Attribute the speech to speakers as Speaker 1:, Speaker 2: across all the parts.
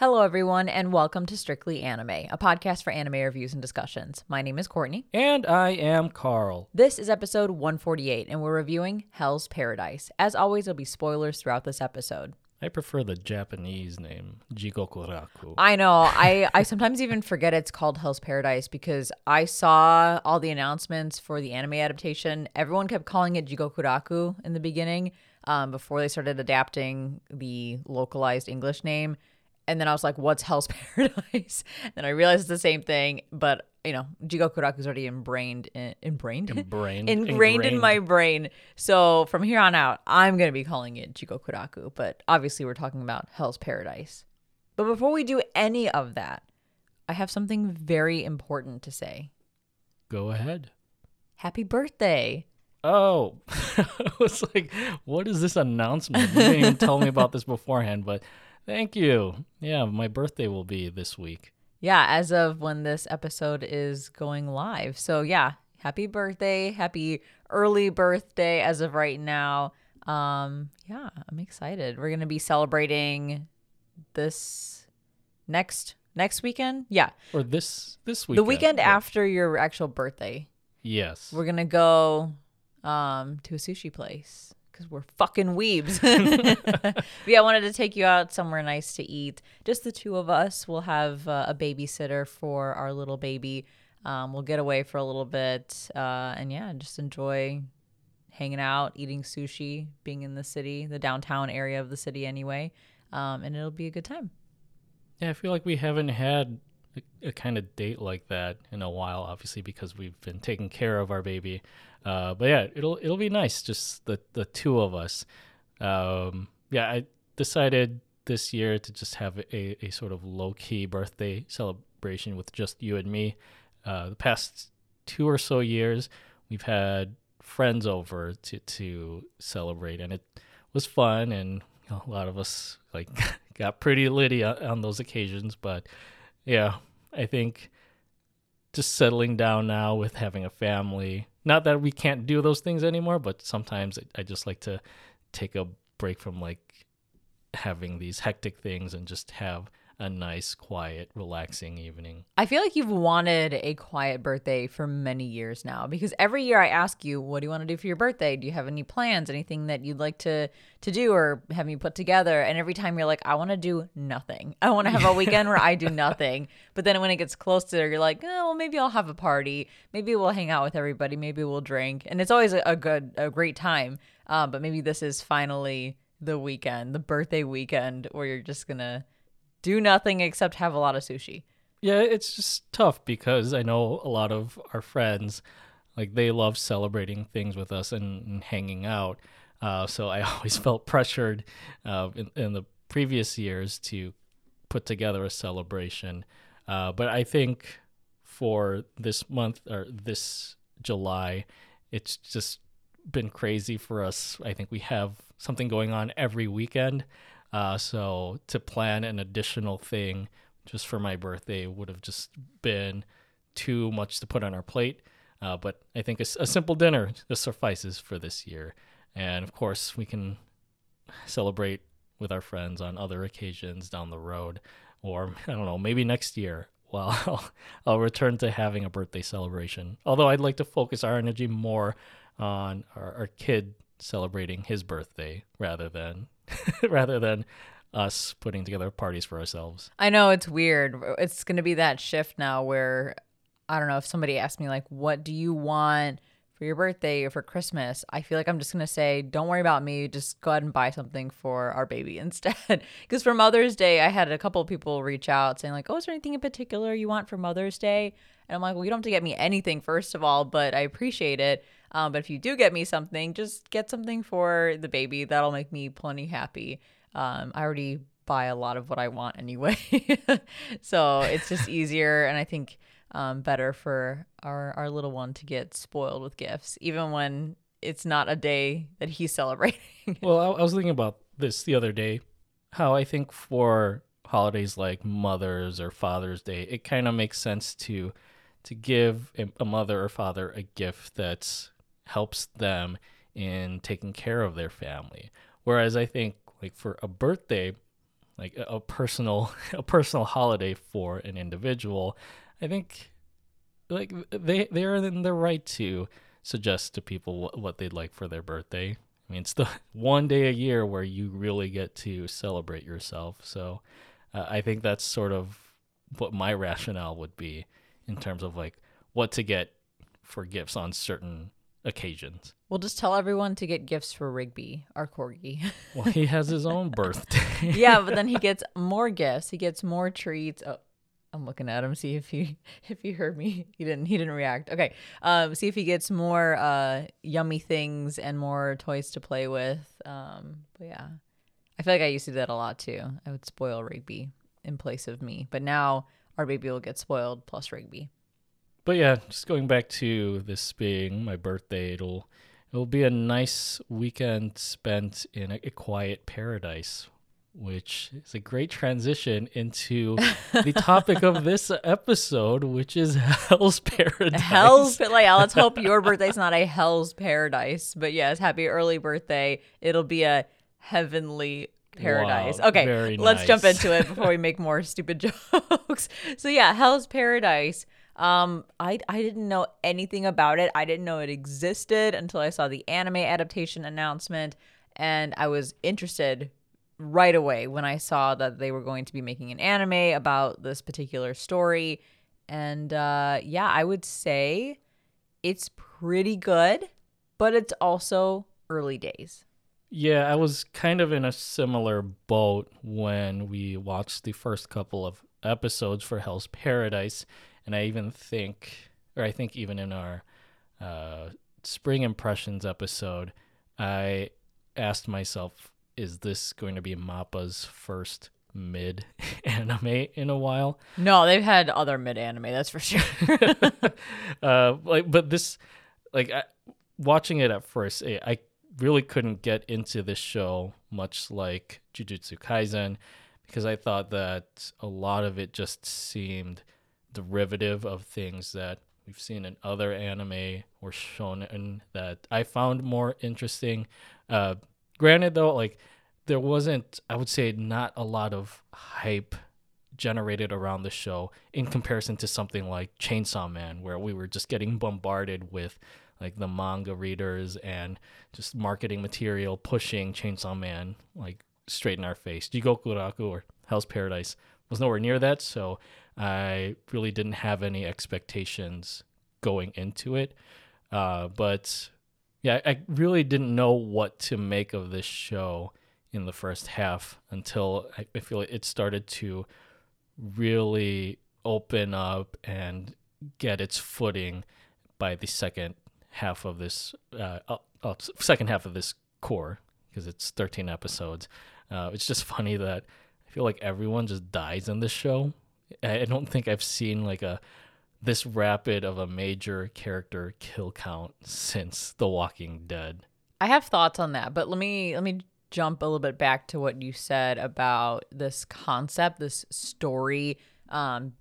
Speaker 1: Hello, everyone, and welcome to Strictly Anime, a podcast for anime reviews and discussions. My name is Courtney.
Speaker 2: And I am Carl.
Speaker 1: This is episode 148, and we're reviewing Hell's Paradise. As always, there'll be spoilers throughout this episode.
Speaker 2: I prefer the Japanese name, Jigokuraku.
Speaker 1: I know. I, I sometimes even forget it's called Hell's Paradise because I saw all the announcements for the anime adaptation. Everyone kept calling it Jigokuraku in the beginning um, before they started adapting the localized English name. And then I was like, what's Hell's Paradise? And I realized it's the same thing, but you know, Jigokuraku is already ingrained, in, ingrained,
Speaker 2: Ingrained.
Speaker 1: ingrained in my brain. So from here on out, I'm going to be calling it Jigokuraku, but obviously we're talking about Hell's Paradise. But before we do any of that, I have something very important to say.
Speaker 2: Go ahead.
Speaker 1: Happy birthday.
Speaker 2: Oh, I was like, what is this announcement? You didn't even tell me about this beforehand, but thank you. Yeah, my birthday will be this week.
Speaker 1: Yeah, as of when this episode is going live. So, yeah, happy birthday. Happy early birthday as of right now. Um, yeah, I'm excited. We're going to be celebrating this next next weekend. Yeah.
Speaker 2: Or this this week.
Speaker 1: The weekend after your actual birthday.
Speaker 2: Yes.
Speaker 1: We're going to go um to a sushi place because we're fucking weebs. but yeah, I wanted to take you out somewhere nice to eat. Just the two of us. We'll have uh, a babysitter for our little baby. Um, we'll get away for a little bit, uh, and yeah, just enjoy hanging out, eating sushi, being in the city, the downtown area of the city anyway, um, and it'll be a good time.
Speaker 2: Yeah, I feel like we haven't had a, kind of date like that in a while, obviously because we've been taking care of our baby. Uh, but yeah, it'll it'll be nice, just the the two of us. Um, yeah, I decided this year to just have a, a sort of low key birthday celebration with just you and me. Uh, the past two or so years, we've had friends over to to celebrate, and it was fun, and a lot of us like got pretty litty on, on those occasions. But yeah, I think just settling down now with having a family. Not that we can't do those things anymore, but sometimes I, just like to take a break from like having these hectic things and just have a nice, quiet, relaxing evening.
Speaker 1: I feel like you've wanted a quiet birthday for many years now because every year I ask you, what do you want to do for your birthday? Do you have any plans, anything that you'd like to to do or have me put together? And every time you're like, I want to do nothing. I want to have a weekend where I do nothing. But then when it gets close to it, you're like, oh, well, maybe I'll have a party. Maybe we'll hang out with everybody. Maybe we'll drink. And it's always a, a good, a great time. Uh, but maybe this is finally the weekend, the birthday weekend where you're just going to do nothing except have a lot of sushi.
Speaker 2: Yeah, it's just tough because I know a lot of our friends, like they love celebrating things with us and, and hanging out. Uh, so I always felt pressured uh, in, in, the previous years to put together a celebration. Uh, but I think for this month or this July, it's just been crazy for us. I think we have something going on every weekend. Uh, so to plan an additional thing just for my birthday would have just been too much to put on our plate. Uh, but I think a, a, simple dinner just suffices for this year. And of course, we can celebrate with our friends on other occasions down the road, or I don't know, maybe next year. Well, I'll, I'll return to having a birthday celebration. Although I'd like to focus our energy more on our, our kid celebrating his birthday rather than rather than us putting together parties for ourselves.
Speaker 1: I know it's weird. It's going to be that shift now where I don't know if somebody asked me like what do you want for your birthday or for Christmas? I feel like I'm just going to say don't worry about me, just go ahead and buy something for our baby instead. Cuz for Mother's Day, I had a couple of people reach out saying like, "Oh, is there anything in particular you want for Mother's Day?" And I'm like, "Well, you don't have to get me anything first of all, but I appreciate it." Um, but if you do get me something, just get something for the baby. That'll make me plenty happy. Um, I already buy a lot of what I want anyway. so it's just easier and I think um, better for our, our little one to get spoiled with gifts, even when it's not a day that he's celebrating.
Speaker 2: well, I, I was thinking about this the other day, how I think for holidays like Mother's or Father's Day, it kind of makes sense to to give a mother or father a gift that's helps them in taking care of their family. Whereas I think like for a birthday, like a, personal a personal holiday for an individual, I think like they they are in the right to suggest to people what, what they'd like for their birthday. I mean, it's the one day a year where you really get to celebrate yourself. So uh, I think that's sort of what my rationale would be in terms of like what to get for gifts on certain occasions.
Speaker 1: We'll just tell everyone to get gifts for Rigby, our corgi.
Speaker 2: Well, he has his own birthday.
Speaker 1: yeah, but then he gets more gifts. He gets more treats. Oh, I'm looking at him see if he if he heard me. He didn't he didn't react. Okay. Um see if he gets more uh yummy things and more toys to play with. Um but yeah. I feel like I used to do that a lot too. I would spoil Rigby in place of me. But now our baby will get spoiled plus Rigby.
Speaker 2: But yeah, just going back to this being my birthday, it'll it'll be a nice weekend spent in a, a quiet paradise which is a great transition into the topic of this episode, which is Hell's Paradise.
Speaker 1: Hell's like let's hope your birthday's not a Hell's Paradise, but yes, happy early birthday. It'll be a heavenly paradise.
Speaker 2: Wow,
Speaker 1: okay,
Speaker 2: very
Speaker 1: let's
Speaker 2: nice.
Speaker 1: jump into it before we make more stupid jokes. So yeah, Hell's Paradise. Um, I I didn't know anything about it. I didn't know it existed until I saw the anime adaptation announcement, and I was interested right away when I saw that they were going to be making an anime about this particular story. And uh, yeah, I would say it's pretty good, but it's also early days.
Speaker 2: Yeah, I was kind of in a similar boat when we watched the first couple of episodes for Hell's Paradise, and I even think, or I think even in our uh, spring impressions episode, I asked myself, is this going to be Mappa's first mid anime in a while?
Speaker 1: No, they've had other mid anime, that's for sure.
Speaker 2: uh, like, but this, like, I, watching it at first, I, I really couldn't get into this show much like Jujutsu Kaisen because I thought that a lot of it just seemed derivative of things that we've seen in other anime or shonen that I found more interesting. Uh, granted, though, like there wasn't, I would say, not a lot of hype generated around the show in comparison to something like Chainsaw Man, where we were just getting bombarded with like the manga readers and just marketing material pushing Chainsaw Man like straight in our face. Jigokuraku or Hell's Paradise was nowhere near that, so I really didn't have any expectations going into it. Uh, but yeah, I really didn't know what to make of this show in the first half until I, feel it started to really open up and get its footing by the second half of this uh, uh, second half of this core because it's 13 episodes. Uh, it's just funny that I feel like everyone just dies in this show. I don't think I've seen like a this rapid of a major character kill count since The Walking Dead.
Speaker 1: I have thoughts on that, but let me let me jump a little bit back to what you said about this concept, this story um,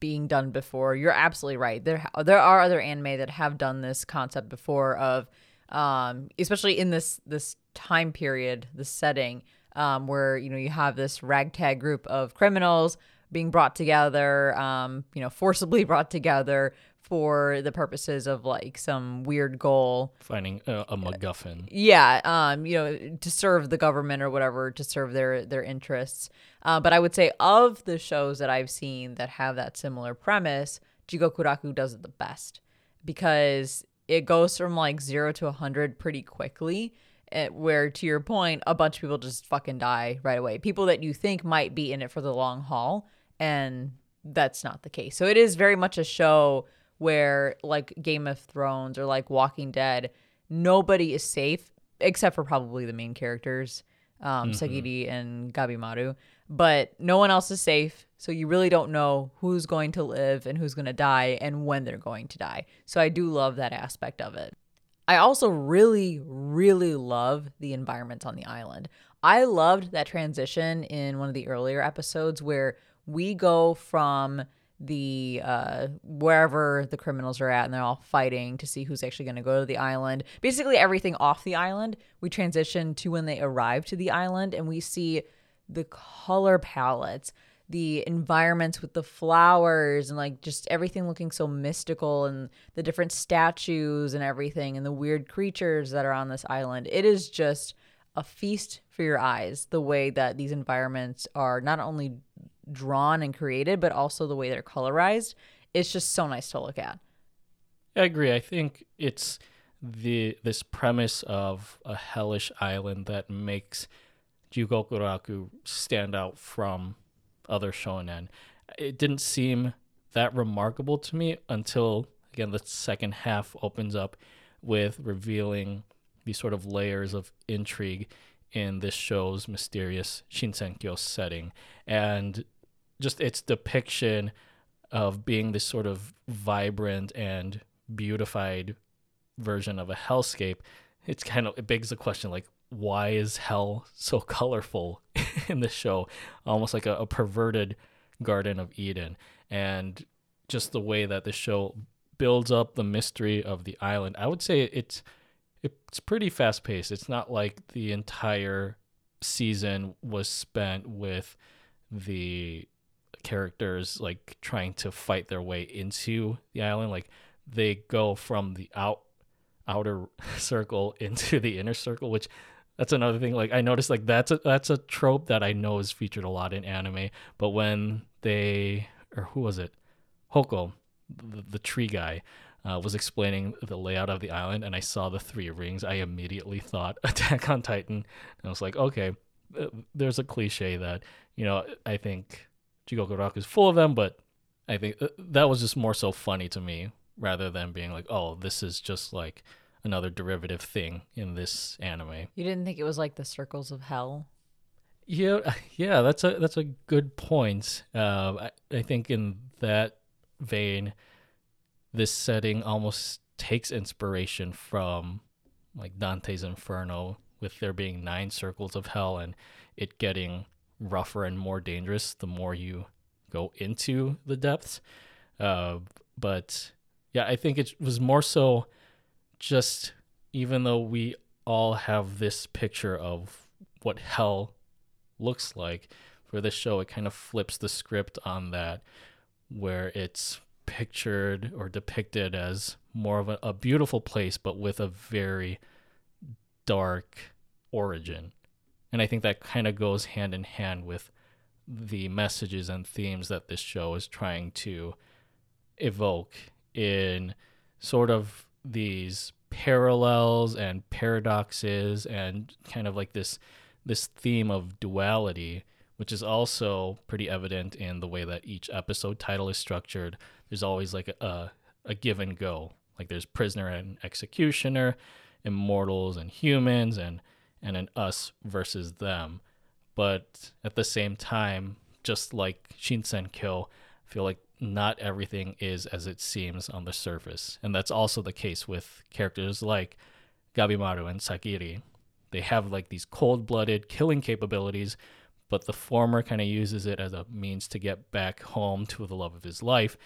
Speaker 1: being done before. You're absolutely right. There there are other anime that have done this concept before of um, especially in this this time period, this setting um, where you know you have this ragtag group of criminals being brought together, um, you know, forcibly brought together for the purposes of like some weird goal.
Speaker 2: Finding a, a MacGuffin.
Speaker 1: Yeah, um, you know, to serve the government or whatever, to serve their their interests. Uh, but I would say of the shows that I've seen that have that similar premise, Jigokuraku does it the best because it goes from like zero to a hundred pretty quickly. eh, Where to your point, a bunch of people just fucking die right away. People that you think might be in it for the long haul, and that's not the case. So it is very much a show where, like Game of Thrones or like Walking Dead, nobody is safe except for probably the main characters, um, Sagiri and Gabimaru. But no one else is safe. So you really don't know who's going to live and who's going to die and when they're going to die. So I do love that aspect of it. I also really, really love the environments on the island. I loved that transition in one of the earlier episodes where we go from the uh wherever the criminals are at and they're all fighting to see who's actually going to go to the island basically everything off the island we transition to when they arrive to the island and we see the color palettes, the environments with the flowers and like just everything looking so mystical and the different statues and everything and the weird creatures that are on this island. It is just a feast for your eyes the way that these environments are not only drawn and created but also the way they're colorized. It's just so nice to look at.
Speaker 2: I agree. I think it's the this premise of a hellish island that makes Jigokuraku stand out from other shonen. It didn't seem that remarkable to me until again the second half opens up with revealing these sort of layers of intrigue in this show's mysterious Shinsenkyo setting. And just its depiction of being this sort of vibrant and beautified version of a hellscape it's kind of it begs the question like why is hell so colorful in the show? Almost like a, a, perverted garden of eden. And just the way that the show builds up the mystery of the island i would say it's it's pretty fast paced it's not like the entire season was spent with the characters like trying to fight their way into the island like they go from the out outer circle into the inner circle, which that's another thing. Like I noticed, like that's a that's a trope that I know is featured a lot in anime. But when they or who was it, Hoko, the, the tree guy, uh, was explaining the layout of the island, and I saw the three rings, I immediately thought Attack on Titan. And I was like, okay, uh, there's a cliche that you know I think Jigokuraku is full of them, but I think uh, that was just more so funny to me rather than being like, oh, this is just like another derivative thing in this anime.
Speaker 1: You didn't think it was like the circles of hell?
Speaker 2: Yeah, yeah, that's a that's a good point. Uh, I, I think in that vein, this setting almost takes inspiration from like Dante's Inferno, with there being nine circles of hell and it getting rougher and more dangerous the more you go into the depths. Uh, but yeah, I think it was more so just even though we all have this picture of what hell looks like for this show, it kind of flips the script on that, where it's pictured or depicted as more of a, a beautiful place, but with a very dark origin. And I think that kind of goes hand in hand with the messages and themes that this show is trying to evoke in sort of these parallels and paradoxes and kind of like this this theme of duality which is also pretty evident in the way that each episode title is structured there's always like a, a, give and go like there's prisoner and executioner immortals and humans and and an us versus them but at the same time just like Shinsenkyo, i feel like not everything is as it seems on the surface. And that's also the case with characters like Gabimaru and Sagiri. They have like these cold blooded killing capabilities, but the former kind of uses it as a means to get back home to the love of his life,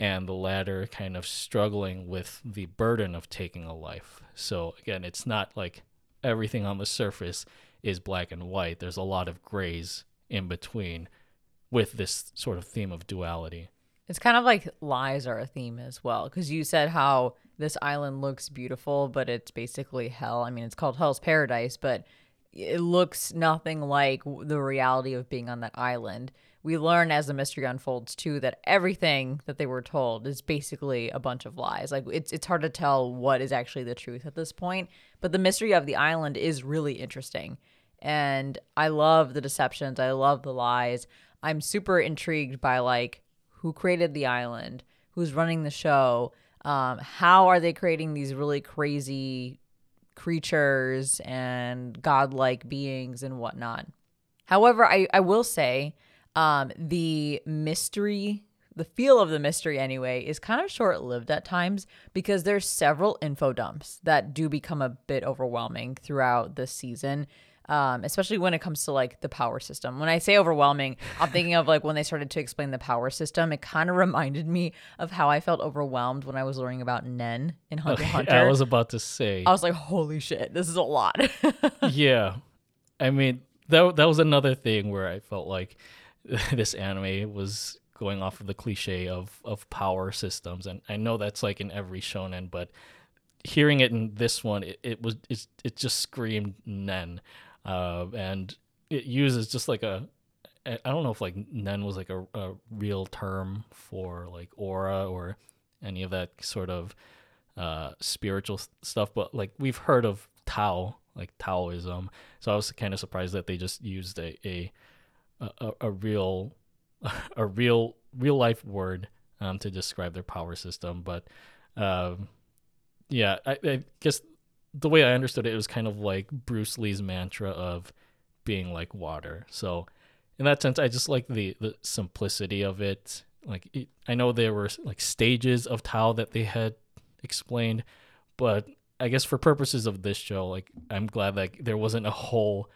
Speaker 2: and the latter kind of struggling with the burden of taking a life. So again, it's not like everything on the surface is black and white, there's a lot of grays in between with this sort of theme of duality.
Speaker 1: It's kind of like lies are a theme as well, because you said how this island looks beautiful, but it's basically hell. I mean, it's called Hell's Paradise, but it looks nothing like the reality of being on that island. We learn as the mystery unfolds too that everything that they were told is basically a bunch of lies. Like it's it's hard to tell what is actually the truth at this point, but the mystery of the island is really interesting. And I love the deceptions, I love the lies. I'm super intrigued by like who created the island, who's running the show, um, how are they creating these really crazy creatures and godlike beings and whatnot. However, I, I will say um, the mystery, the feel of the mystery anyway, is kind of short lived at times because there's several info dumps that do become a bit overwhelming throughout the season um, especially when it comes to like the power system. When I say overwhelming, I'm thinking of like when they started to explain the power system. It kind of reminded me of how I felt overwhelmed when I was learning about Nen in Hunter okay, Hunter.
Speaker 2: I was about to say.
Speaker 1: I was like, holy shit, this is a lot.
Speaker 2: yeah, I mean that that was another thing where I felt like this anime was going off of the cliche of of power systems, and I know that's like in every shonen, but hearing it in this one, it, it was it, it just screamed nen, uh, and it uses just like a I don't know if like nen was like a, a real term for like aura or any of that sort of uh, spiritual stuff, but like we've heard of Tao, like Taoism. So I was kind of surprised that they just used a a a, a real a real real life word um, to describe their power system. But um, yeah, I, I guess the way I understood it, it was kind of like Bruce Lee's mantra of being like water. So in that sense, I just like the the simplicity of it. Like it, I know there were like stages of Tao that they had explained, but I guess for purposes of this show, like I'm glad that there wasn't a whole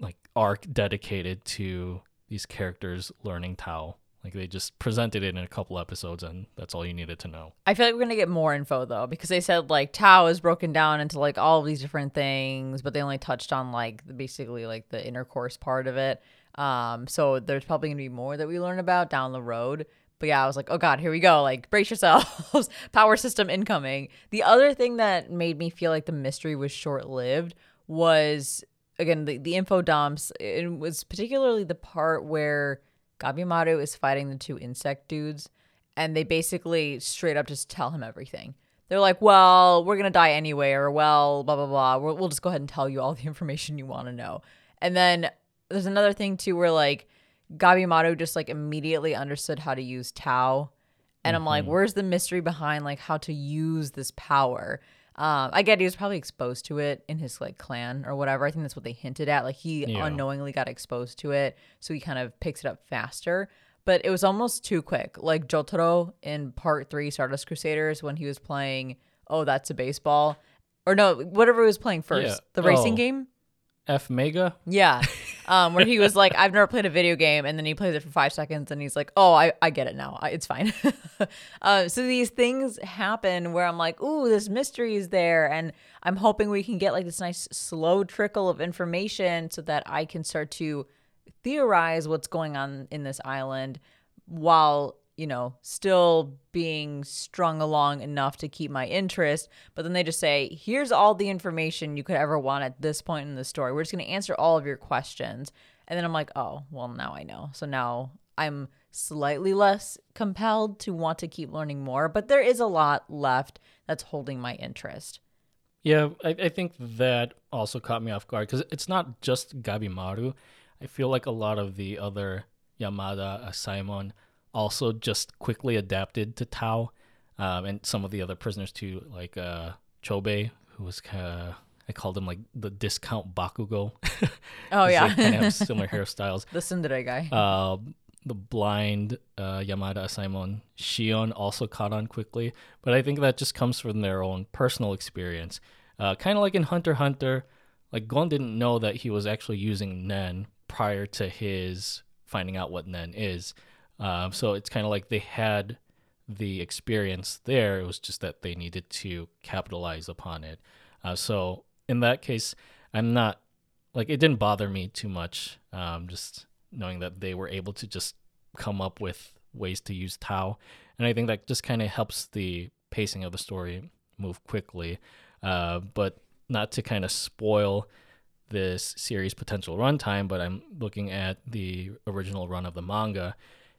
Speaker 2: like arc dedicated to these characters learning Tao. Like they just presented it in a couple episodes, and that's all you needed to know.
Speaker 1: I feel like we're gonna get more info though, because they said like Tao is broken down into like all of these different things, but they only touched on like basically like the intercourse part of it. Um, so there's probably gonna be more that we learn about down the road. But yeah, I was like, oh god, here we go. Like brace yourselves, power system incoming. The other thing that made me feel like the mystery was short lived was again the, the info dumps. It was particularly the part where Gabimaru is fighting the two insect dudes, and they basically straight up just tell him everything. They're like, well, we're gonna die anyway, or well, blah blah blah. We'll, we'll just go ahead and tell you all the information you want to know. And then there's another thing too where like Gabimaru just like immediately understood how to use Tao. And I'm like, mm-hmm. where's the mystery behind like how to use this power? Um, I get he was probably exposed to it in his like clan or whatever. I think that's what they hinted at. Like he
Speaker 2: Yeah.
Speaker 1: unknowingly got exposed to it, so he kind of picks it up faster. But it was almost too quick. Like Jotaro in part three, Stardust Crusaders, when he was playing, oh, that's a baseball, or no, whatever he was playing first,
Speaker 2: Yeah.
Speaker 1: the racing
Speaker 2: Oh.
Speaker 1: game.
Speaker 2: F Mega,
Speaker 1: Yeah. Um, where he was like, I've never played a video game. And then he plays it for five seconds and he's like, oh, I, I get it now. I, it's fine. uh, so these things happen where I'm like, ooh, this mystery is there. And I'm hoping we can get like this nice slow trickle of information so that I can start to theorize what's going on in this island while you know still being strung along enough to keep my interest but then they just say here's all the information you could ever want at this point in the story. We're just going to answer all of your questions. And then i'm like oh well now i know. So now i'm slightly less compelled to want to keep learning more but there is a lot left that's holding my interest.
Speaker 2: Yeah, I, I think that also caught me off guard because it's not just Gabimaru. I feel like a lot of the other Yamada, uh, Simon, also just quickly adapted to Tao, um, and some of the other prisoners too, like uh, Chobei, who was kind of I called him like the discount Bakugo.
Speaker 1: oh
Speaker 2: They
Speaker 1: yeah
Speaker 2: kind of have similar hairstyles.
Speaker 1: the tsundere guy
Speaker 2: Uh, the blind uh, Yamada Simon Shion also caught on quickly, but I think that just comes from their own personal experience. Uh, kind of like in Hunter Hunter, like Gon didn't know that he was actually using Nen prior to his finding out what Nen is. Uh, so it's kind of like they had the experience there. It was just that they needed to capitalize upon it. Uh, so in that case, I'm not like it didn't bother me too much. Um, just knowing that they were able to just come up with ways to use Tao, and I think that just kind of helps the pacing of the story move quickly. Uh, but not to kind of spoil this series' potential runtime, but I'm looking at the original run of the manga,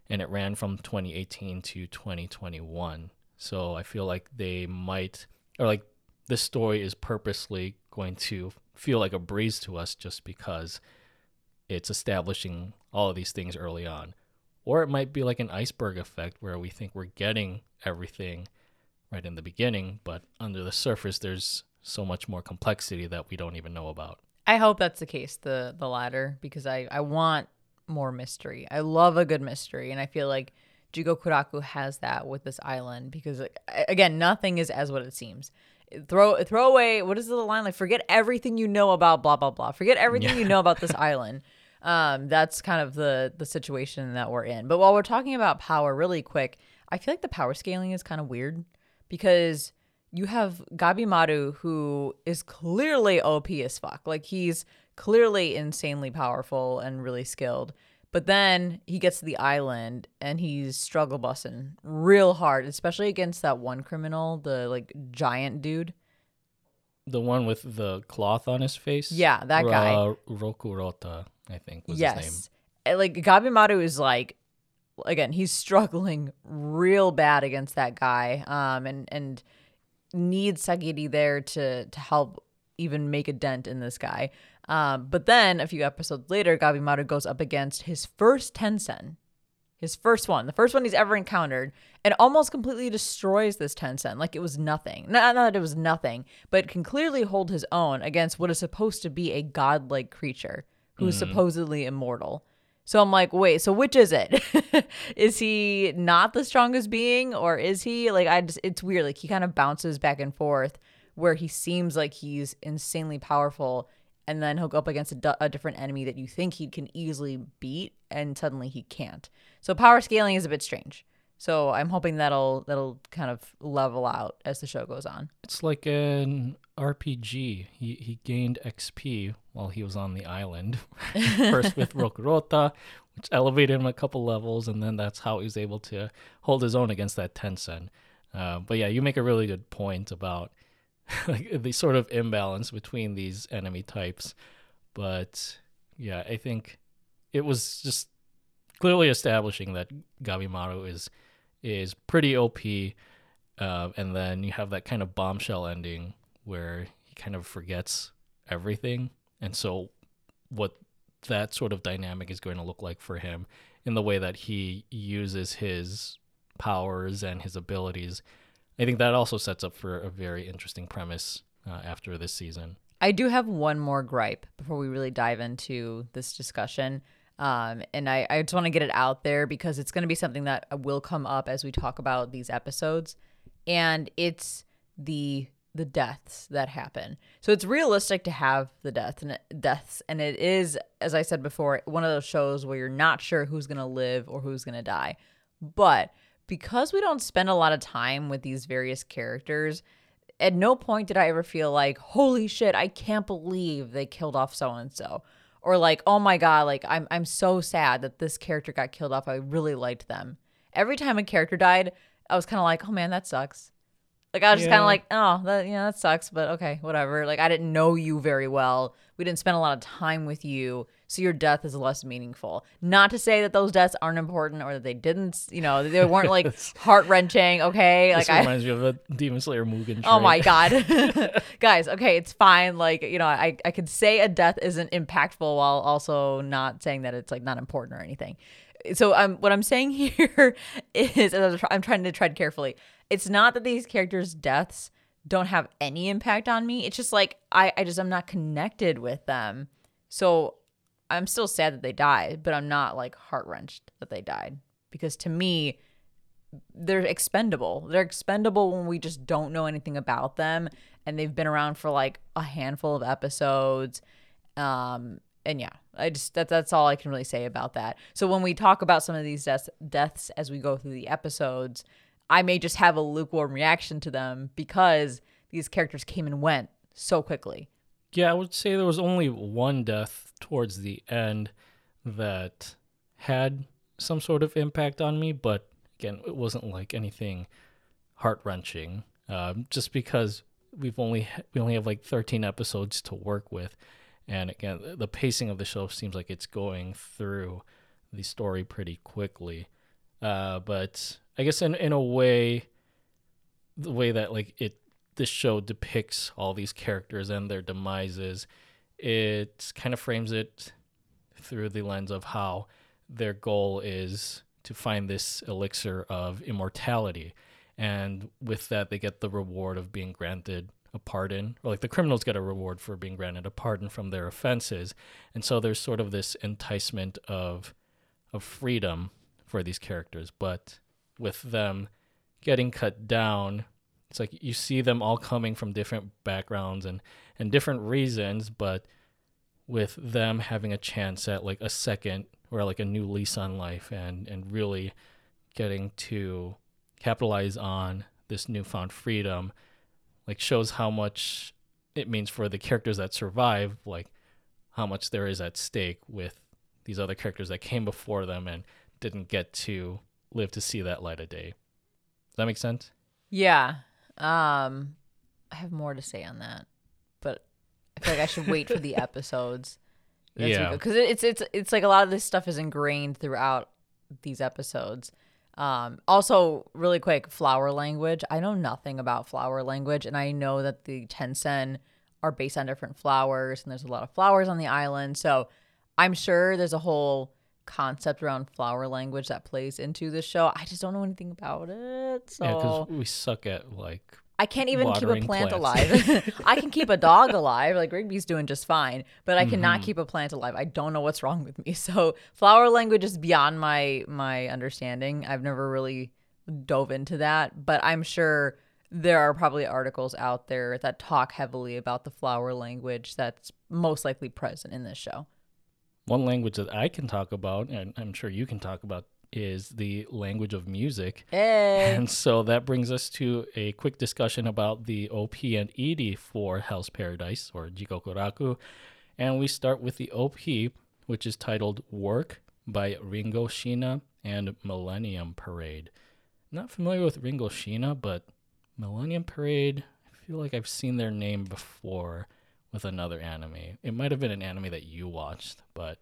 Speaker 2: and it ran from 2018 to 2021. So I feel like they might, or like this story is purposely going to feel like a breeze to us just because it's establishing all of these things early on. Or it might be like an iceberg effect where we think we're getting everything right in the beginning, but under the surface, there's so much more complexity that we don't even know about.
Speaker 1: I hope that's the case, the the latter, because I I want more mystery. I love a good mystery, and I feel like Jigokuraku has that with this island because like, again, nothing is as what it seems. Throw throw away what is the line like? Forget everything you know about blah blah blah. Forget everything you know about this island. Um, that's kind of the the situation that we're in. But while we're talking about power, really quick, I feel like the power scaling is kind of weird because you have Gabimaru who is clearly OP as fuck. Like he's clearly insanely powerful and really skilled. But then he gets to the island and he's struggle bussing real hard, especially against that one criminal, the like giant dude.
Speaker 2: The one with the cloth on his face.
Speaker 1: Yeah, that guy.
Speaker 2: Ra- Rokurota, I think was his name.
Speaker 1: yes. Like Gabimaru is like again, he's struggling real bad against that guy. Um and and needs Sagiri there to to help even make a dent in this guy. Um, but then a few episodes later, Gabimaru goes up against his first Tensen, his first one, the first one he's ever encountered, and almost completely destroys this Tensen like it was nothing. Not, not that it was nothing, but can clearly hold his own against what is supposed to be a godlike creature who's supposedly immortal. So I'm like, wait, so which is it? is he not the strongest being or is he like I just it's weird like he kind of bounces back and forth where he seems like he's insanely powerful and then he'll go up against a, du- a different enemy that you think he can easily beat and suddenly he can't. So power scaling is a bit strange. So I'm hoping that'll that'll kind of level out as the show goes on.
Speaker 2: It's like an RPG. He he gained XP while he was on the island. First with Rokurota, which elevated him a couple levels, and then that's how he was able to hold his own against that Tensen. Uh, but yeah, you make a really good point about like the sort of imbalance between these enemy types. But yeah, I think it was just clearly establishing that Gabimaru is is pretty OP. Uh, and then you have that kind of bombshell ending where he kind of forgets everything. And so, what that sort of dynamic is going to look like for him in the way that he uses his powers and his abilities, I think that also sets up for a very interesting premise uh, after this season.
Speaker 1: I do have one more gripe before we really dive into this discussion. Um, and I, I just want to get it out there because it's going to be something that will come up as we talk about these episodes. And it's the the deaths that happen. So it's realistic to have the death and deaths, and it is, as I said before, one of those shows where you're not sure who's going to live or who's going to die. But because we don't spend a lot of time with these various characters, at no point did I ever feel like, holy shit, I can't believe they killed off so and so. Or like, oh my god, like I'm I'm so sad that this character got killed off. I really liked them. Every time a character died, I was kind of like, oh man, that sucks. Like I was just kind of like, oh, that yeah, that sucks, but okay, whatever. Like I didn't know you very well. We didn't spend a lot of time with you, so your death is less meaningful. Not to say that those deaths aren't important or that they didn't, you know, they weren't like heart wrenching. Okay, like
Speaker 2: This
Speaker 1: I,
Speaker 2: reminds me of a Demon Slayer Mugen.
Speaker 1: Oh my god. Guys, okay, it's fine. Like, you know, I, I could say a death isn't impactful while also not saying that it's like not important or anything. So um what I'm saying here is I'm trying to tread carefully. It's not that these characters' deaths don't have any impact on me. It's just like I, I just I'm not connected with them. So I'm still sad that they died, but I'm not like heart wrenched that they died. Because to me, they're expendable. They're expendable when we just don't know anything about them and they've been around for like a handful of episodes. Um and yeah, I just that that's all I can really say about that. So when we talk about some of these deaths, deaths as we go through the episodes, I may just have a lukewarm reaction to them because these characters came and went so quickly.
Speaker 2: Yeah, I would say there was only one death towards the end that had some sort of impact on me, but again, it wasn't like anything heart wrenching. Um, just because we've only we only have like 13 episodes to work with, and again, the pacing of the show seems like it's going through the story pretty quickly. Uh, but I guess in in a way, the way that like it this show depicts all these characters and their demises, it kind of frames it through the lens of how their goal is to find this elixir of immortality. And with that, they get the reward of being granted a pardon, or like the criminals get a reward for being granted a pardon from their offenses. And so there's sort of this enticement of of freedom for these characters. But with them getting cut down, it's like you see them all coming from different backgrounds and and different reasons, but with them having a chance at like a second or like a new lease on life and and really getting to capitalize on this newfound freedom like shows how much it means for the characters that survive like how much there is at stake with these other characters that came before them and didn't get to live to see that light of day. Does that make sense?
Speaker 1: Yeah. Um, I have more to say on that, but I feel like I should wait for the episodes.
Speaker 2: Yeah.
Speaker 1: because it's it's it's like a lot of this stuff is ingrained throughout these episodes. Um, also, really quick, flower language. I know nothing about flower language, and I know that the Tensen are based on different flowers, and there's a lot of flowers on the island. So I'm sure there's a whole concept around flower language that plays into the show. I just don't know anything about it. So
Speaker 2: Yeah, because we suck at like
Speaker 1: I can't even keep a plant
Speaker 2: plants.
Speaker 1: alive. I can keep a dog alive. Like Rigby's doing just fine, but I
Speaker 2: Mm-hmm.
Speaker 1: cannot keep a plant alive. I don't know what's wrong with me. So flower language is beyond my my understanding. I've never really dove into that, but I'm sure there are probably articles out there that talk heavily about the flower language that's most likely present in this show.
Speaker 2: One language that I can talk about, and I'm sure you can talk about, is the language of music.
Speaker 1: Hey.
Speaker 2: And so that brings us to a quick discussion about the OP and ED for Hell's Paradise or Jigokuraku. And we start with the OP, which is titled Work by Ringo Sheena and Millennium Parade. Not familiar with Ringo Sheena, but Millennium Parade, I feel like I've seen their name before with another anime. It might have been an anime that you watched, but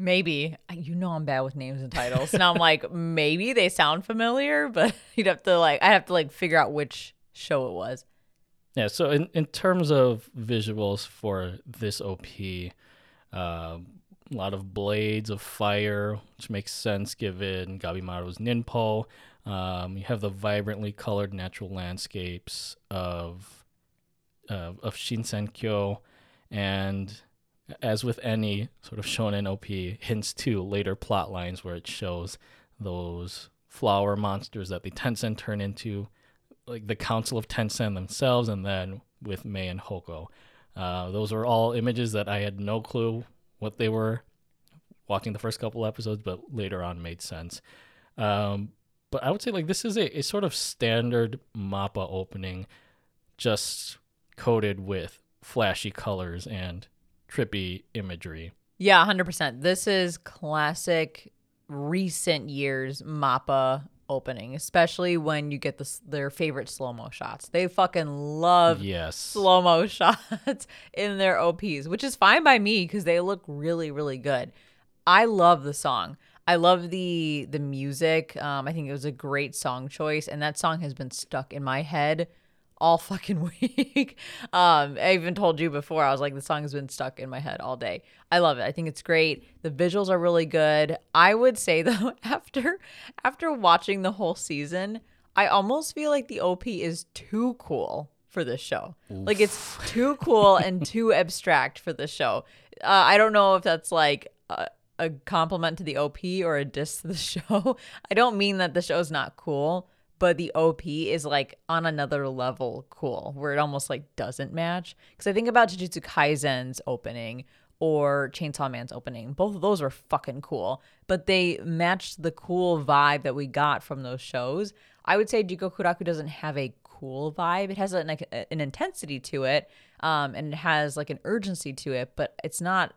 Speaker 1: Maybe you know I'm bad with names and titles. and I'm like maybe they sound familiar, but you'd have to like I have to like figure out which show it was.
Speaker 2: Yeah, so in, in terms of visuals for this OP, uh, a lot of blades of fire, which makes sense given Gabimaru's Ninpo. Um, you have the vibrantly colored natural landscapes of uh, of Shinsenkyo, and as with any sort of shonen OP, hints to later plot lines where it shows those flower monsters that the Tensen turn into like the Council of Tensen themselves, and then with Mei and Hoko. Uh, those were all images that I had no clue what they were watching the first couple episodes, but later on made sense. Um, but I would say like this is a, a sort of standard MAPPA opening, just coated with flashy colors and trippy imagery.
Speaker 1: Yeah, 100%. This is classic recent years MAPPA opening, especially when you get this, their favorite slow-mo shots. They fucking love
Speaker 2: Yes.
Speaker 1: slow-mo shots in their OPs, which is fine by me because they look really, really good. I love the song. I love the the music. Um, I think it was a great song choice, and that song has been stuck in my head all fucking week. um, I even told you before. I was like, the song has been stuck in my head all day. I love it. I think it's great. The visuals are really good. I would say though, after after watching the whole season, I almost feel like the OP is too cool for this show. Like it's too cool and too abstract for this show. Uh, I don't know if that's like a, a compliment to the OP or a diss to the show. I don't mean that the show's not cool, but the OP is like on another level cool, where it almost like doesn't match. Because I think about Jujutsu Kaisen's opening or Chainsaw Man's opening. Both of those were fucking cool, but they matched the cool vibe that we got from those shows. I would say Jigokuraku doesn't have a cool vibe. It has a, like an intensity to it, um, and it has like an urgency to it, but it's not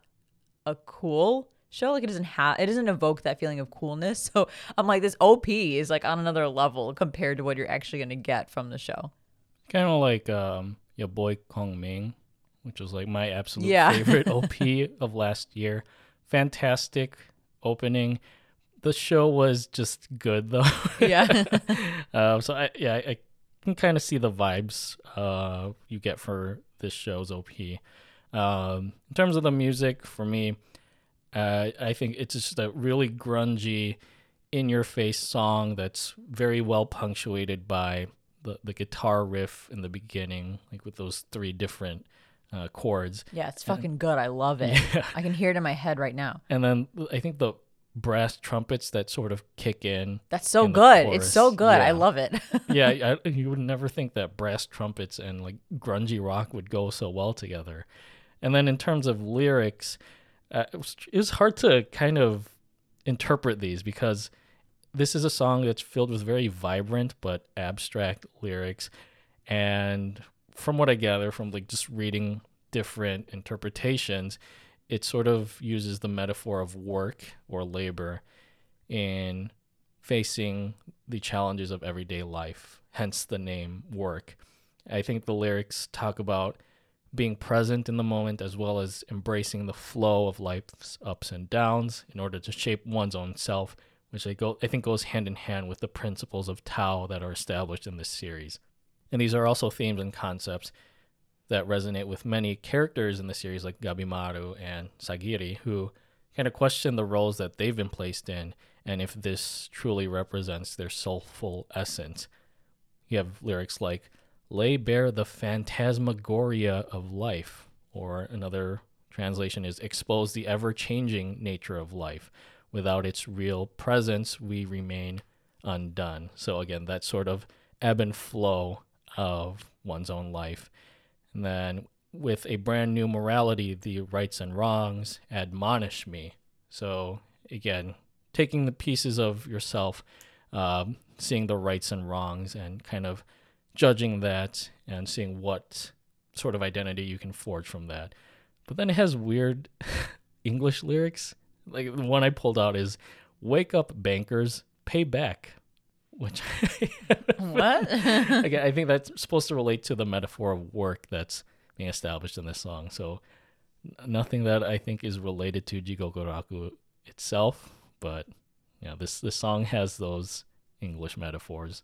Speaker 1: a cool show. Like it doesn't have, it doesn't evoke that feeling of coolness. So I'm like, this OP is like on another level compared to what you're actually gonna get from the show.
Speaker 2: Kind of like um, your boy Kong Ming, which was like my absolute
Speaker 1: Yeah.
Speaker 2: favorite OP of last year. Fantastic opening. The show was just good though.
Speaker 1: Yeah.
Speaker 2: um, so I yeah I, I can kind of see the vibes uh you get for this show's OP. Um, in terms of the music, for me, uh, I think it's just a really grungy, in your face song that's very well punctuated by the, the guitar riff in the beginning, like with those three different uh, chords.
Speaker 1: yeah, it's fucking good. I love it. Yeah. I can hear it in my head right now.
Speaker 2: And then I think the brass trumpets that sort of kick in.
Speaker 1: That's so
Speaker 2: in
Speaker 1: good.
Speaker 2: chorus.
Speaker 1: It's so good. I love it.
Speaker 2: yeah, I, you would never think that brass trumpets and like grungy rock would go so well together. And then in terms of lyrics, uh, it, was, it was hard to kind of interpret these because this is a song that's filled with very vibrant but abstract lyrics. And from what I gather from like just reading different interpretations, it sort of uses the metaphor of work or labor in facing the challenges of everyday life, hence the name work. I think the lyrics talk about being present in the moment as well as embracing the flow of life's ups and downs in order to shape one's own self, which I go I think goes hand in hand with the principles of Tao that are established in this series. And these are also themes and concepts that resonate with many characters in the series like Gabimaru and Sagiri who kind of question the roles that they've been placed in and if this truly represents their soulful essence. You have lyrics like lay bare the phantasmagoria of life, or another translation is expose the ever changing nature of life. Without its real presence, we remain undone. So, again, that sort of ebb and flow of one's own life. And then with a brand new morality, the rights and wrongs admonish me. So, again, taking the pieces of yourself, um, seeing the rights and wrongs, and kind of judging that and seeing what sort of identity you can forge from that. But then it has weird English lyrics. Like the one I pulled out is "Wake up, bankers, pay back," which
Speaker 1: what?
Speaker 2: again I think that's supposed to relate to the metaphor of work that's being established in this song. So nothing that I think is related to Jigokuraku itself, but yeah, this this song has those English metaphors.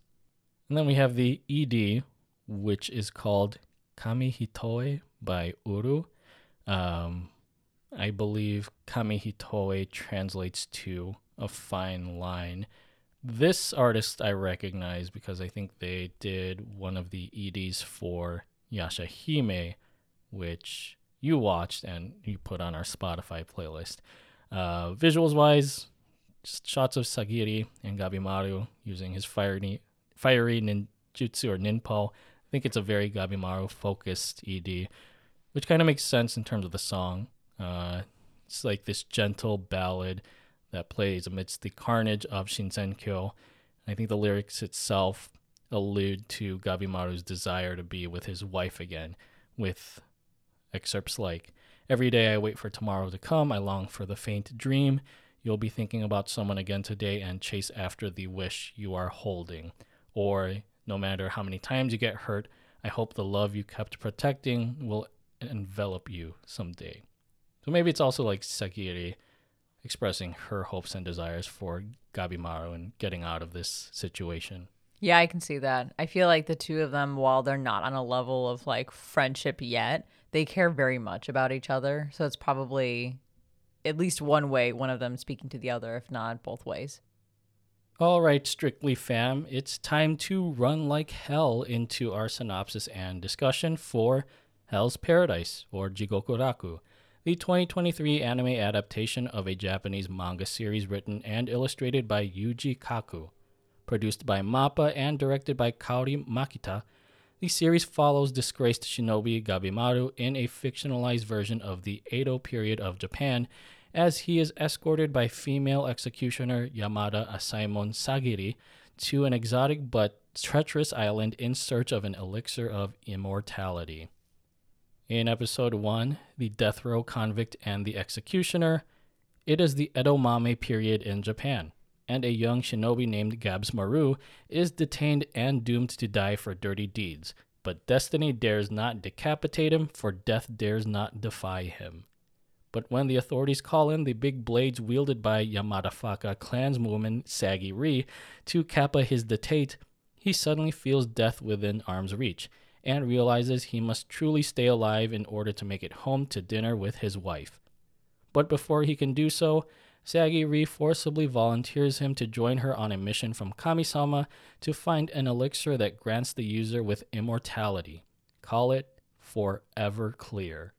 Speaker 2: And then we have the ED, which is called Kami Hitoe by Uru. Um, I believe Kami Hitoe translates to a fine line. This artist I recognize because I think they did one of the EDs for Yashahime, which you watched and you put on our Spotify playlist. Uh, visuals wise, just shots of Sagiri and Gabimaru using his fiery, fiery ninjutsu or ninpo. I think it's a very Gabimaru focused ED, which kind of makes sense in terms of the song. Uh, it's like this gentle ballad that plays amidst the carnage of Shinsenkyo. I think the lyrics itself allude to Gabimaru's desire to be with his wife again, with excerpts like, Every day I wait for tomorrow to come, I long for the faint dream. You'll be thinking about someone again today and chase after the wish you are holding. Or, no matter how many times you get hurt, I hope the love you kept protecting will envelop you someday. So maybe it's also like Sagiri expressing her hopes and desires for Gabimaru and getting out of this situation.
Speaker 1: Yeah, I can see that. I feel like the two of them, while they're not on a level of like friendship yet, they care very much about each other. So it's probably at least one way, one of them speaking to the other, if not both ways.
Speaker 2: All right, Strictly Fam, it's time to run like hell into our synopsis and discussion for Hell's Paradise, or Jigokuraku, the 2023 anime adaptation of a Japanese manga series written and illustrated by Yuji Kaku. Produced by MAPPA and directed by Kaori Makita, the series follows disgraced shinobi Gabimaru in a fictionalized version of the Edo period of Japan as he is escorted by female executioner Yamada Asaemon Sagiri to an exotic but treacherous island in search of an elixir of immortality. In episode 1, The Death Row Convict and the Executioner, it is the Edomame period in Japan, and a young shinobi named Gabs Maru is detained and doomed to die for dirty deeds, but destiny dares not decapitate him, for death dares not defy him. But when the authorities call in the big blades wielded by Yamadafaka clanswoman Sagi Ri to kappa his dictate, he suddenly feels death within arm's reach and realizes he must truly stay alive in order to make it home to dinner with his wife. But before he can do so, Sagi Ri forcibly volunteers him to join her on a mission from Kamisama to find an elixir that grants the user with immortality. Call it Forever Clear.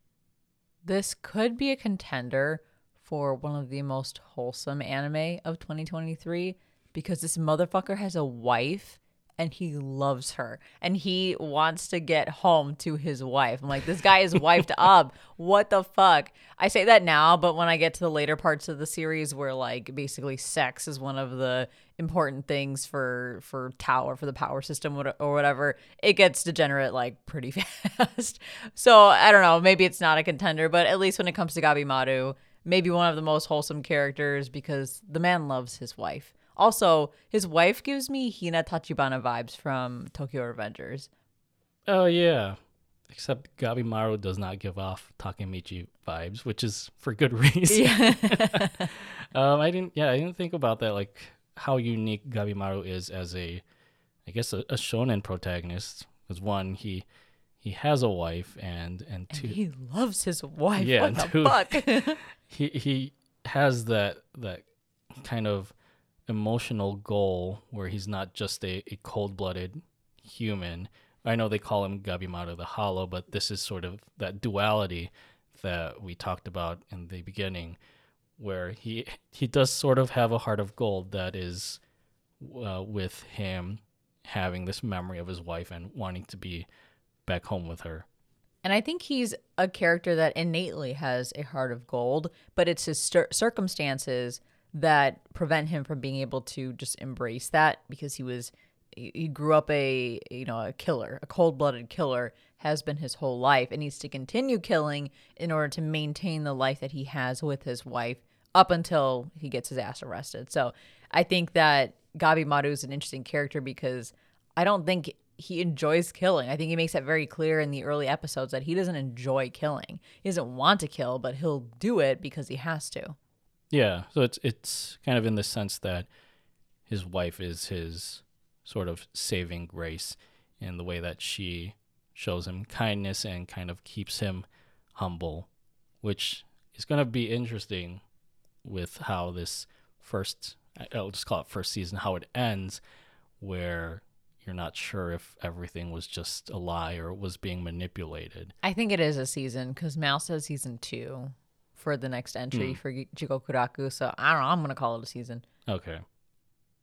Speaker 1: This could be a contender for one of the most wholesome anime of 2023 because this motherfucker has a wife and he loves her and he wants to get home to his wife. I'm like, this guy is wifed up. What the fuck? I say that now, but when I get to the later parts of the series where like basically sex is one of the important things for for tower for the power system or whatever, it gets degenerate like pretty fast. so I don't know, maybe it's not a contender, but at least when it comes to Gabimaru, maybe one of the most wholesome characters because the man loves his wife. Also, his wife gives me Hina Tachibana vibes from Tokyo Revengers.
Speaker 2: Oh yeah. Except Gabi Maru does not give off Takemichi vibes, which is for good reason. Yeah. um, I didn't yeah, I didn't think about that like how unique Gabi Maru is as a I guess a, a shonen protagonist. Because one, he he has a wife and and two
Speaker 1: and he loves his wife. Yeah, what the two, fuck?
Speaker 2: he he has that that kind of emotional goal where he's not just a, a cold blooded human. I know they call him Gabimaru the Hollow, but this is sort of that duality that we talked about in the beginning, where he he does sort of have a heart of gold that is uh, with him having this memory of his wife and wanting to be back home with her.
Speaker 1: And I think he's a character that innately has a heart of gold, but it's his circumstances that prevent him from being able to just embrace that because he was he grew up a you know a killer, a cold-blooded killer has been his whole life and needs to continue killing in order to maintain the life that he has with his wife up until he gets his ass arrested. So, I think that Gabimaru is an interesting character because I don't think he enjoys killing. I think he makes that very clear in the early episodes that he doesn't enjoy killing. He doesn't want to kill, but he'll do it because he has to.
Speaker 2: Yeah, so it's it's kind of in the sense that his wife is his sort of saving grace in the way that she shows him kindness and kind of keeps him humble, which is going to be interesting with how this first I'll just call it first season how it ends where you're not sure if everything was just a lie or was being manipulated.
Speaker 1: I think it is a season because Mal says season two for the next entry mm. for Jigokuraku. So I don't know. I'm gonna call it a season.
Speaker 2: Okay.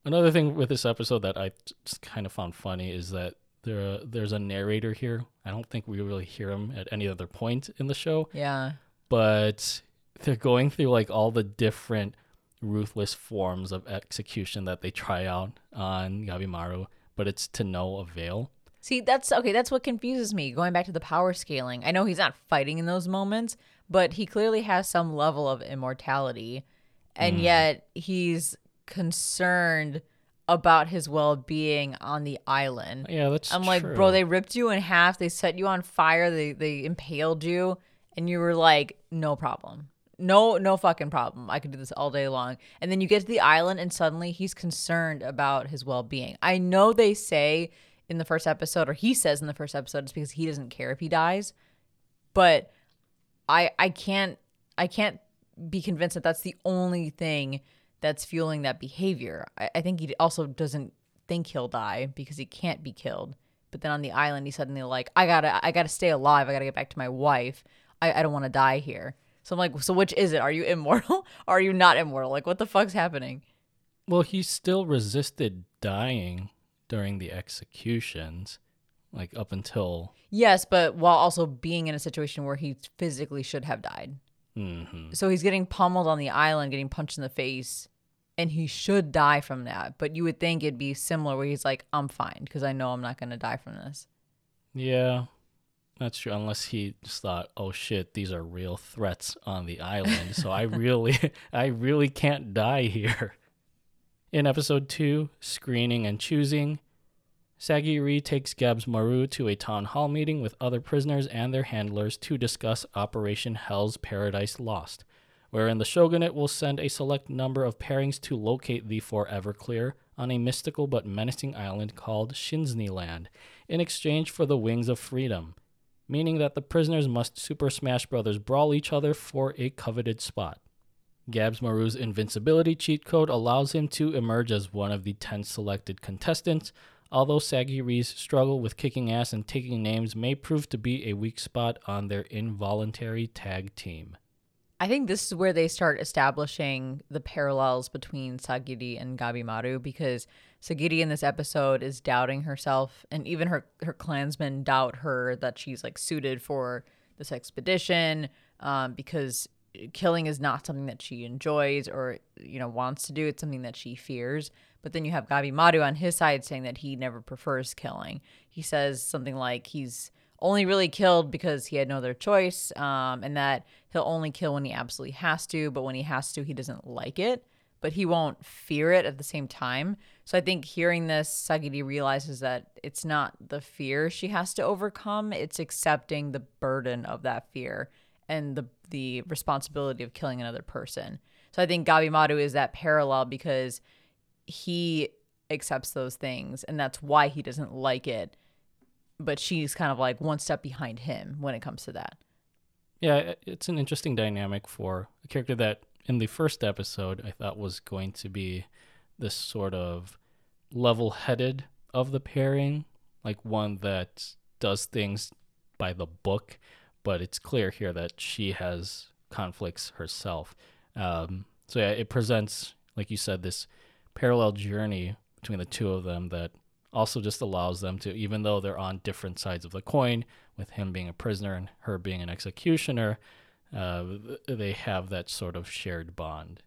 Speaker 2: Another thing with this episode that I just kind of found funny is that there there's a narrator here. I don't think we really hear him at any other point in the show.
Speaker 1: Yeah.
Speaker 2: But they're going through like all the different ruthless forms of execution that they try out on Gabimaru, but it's to no avail.
Speaker 1: See, that's okay. That's what confuses me. Going back to the power scaling, I know he's not fighting in those moments, but he clearly has some level of immortality and mm. yet he's concerned about his well-being on the island.
Speaker 2: Yeah, that's true.
Speaker 1: I'm like, bro, they ripped you in half, they set you on fire, they they impaled you and you were like, no problem. No no fucking problem. I could do this all day long. And then you get to the island and suddenly he's concerned about his well-being. I know they say in the first episode or he says in the first episode it's because he doesn't care if he dies. But I I can't I can't be convinced that that's the only thing that's fueling that behavior. I, I think he also doesn't think he'll die because he can't be killed. But then on the island, he's suddenly like, I gotta I gotta stay alive. I gotta get back to my wife. I, I don't want to die here. So I'm like, so which is it? Are you immortal? or are you not immortal? Like, what the fuck's happening?
Speaker 2: Well, he still resisted dying during the executions like up until
Speaker 1: yes, but while also being in a situation where he physically should have died.
Speaker 2: Mm-hmm.
Speaker 1: So he's getting pummeled on the island, getting punched in the face, and he should die from that. But you would think it'd be similar, where he's like, "I'm fine because I know I'm not going to die from this."
Speaker 2: Yeah, that's true. Unless he just thought, "Oh shit, these are real threats on the island, so I really, I really can't die here." In episode two, screening and choosing, Sagiri takes Gabs Maru to a town hall meeting with other prisoners and their handlers to discuss Operation Hell's Paradise Lost, wherein the shogunate will send a select number of pairings to locate the Forever Clear on a mystical but menacing island called Shinsni Land in exchange for the Wings of Freedom, meaning that the prisoners must Super Smash Bros. brawl each other for a coveted spot. Gabs Maru's invincibility cheat code allows him to emerge as one of the 10 selected contestants, although Sagiri's struggle with kicking ass and taking names may prove to be a weak spot on their involuntary tag team.
Speaker 1: I think this is where they start establishing the parallels between Sagiri and Gabimaru because Sagiri in this episode is doubting herself, and even her her clansmen doubt her that she's like suited for this expedition um, because killing is not something that she enjoys or you know wants to do. It's something that she fears. But then you have gabi madu on his side saying that he never prefers killing. He says something like he's only really killed because he had no other choice, um, and that he'll only kill when he absolutely has to, but when he has to, he doesn't like it, but he won't fear it at the same time. So I think hearing this, Sagiri realizes that it's not the fear she has to overcome, it's accepting the burden of that fear and the the responsibility of killing another person. So I think Gabi Madu is that parallel because he accepts those things and that's why he doesn't like it but she's kind of like one step behind him when it comes to that.
Speaker 2: Yeah, it's an interesting dynamic for a character that in the first episode I thought was going to be this sort of level headed of the pairing, like one that does things by the book, but it's clear here that she has conflicts herself. Um, so yeah, it presents, like you said, this parallel journey between the two of them that also just allows them to, even though they're on different sides of the coin, with him being a prisoner and her being an executioner, uh, they have that sort of shared bond.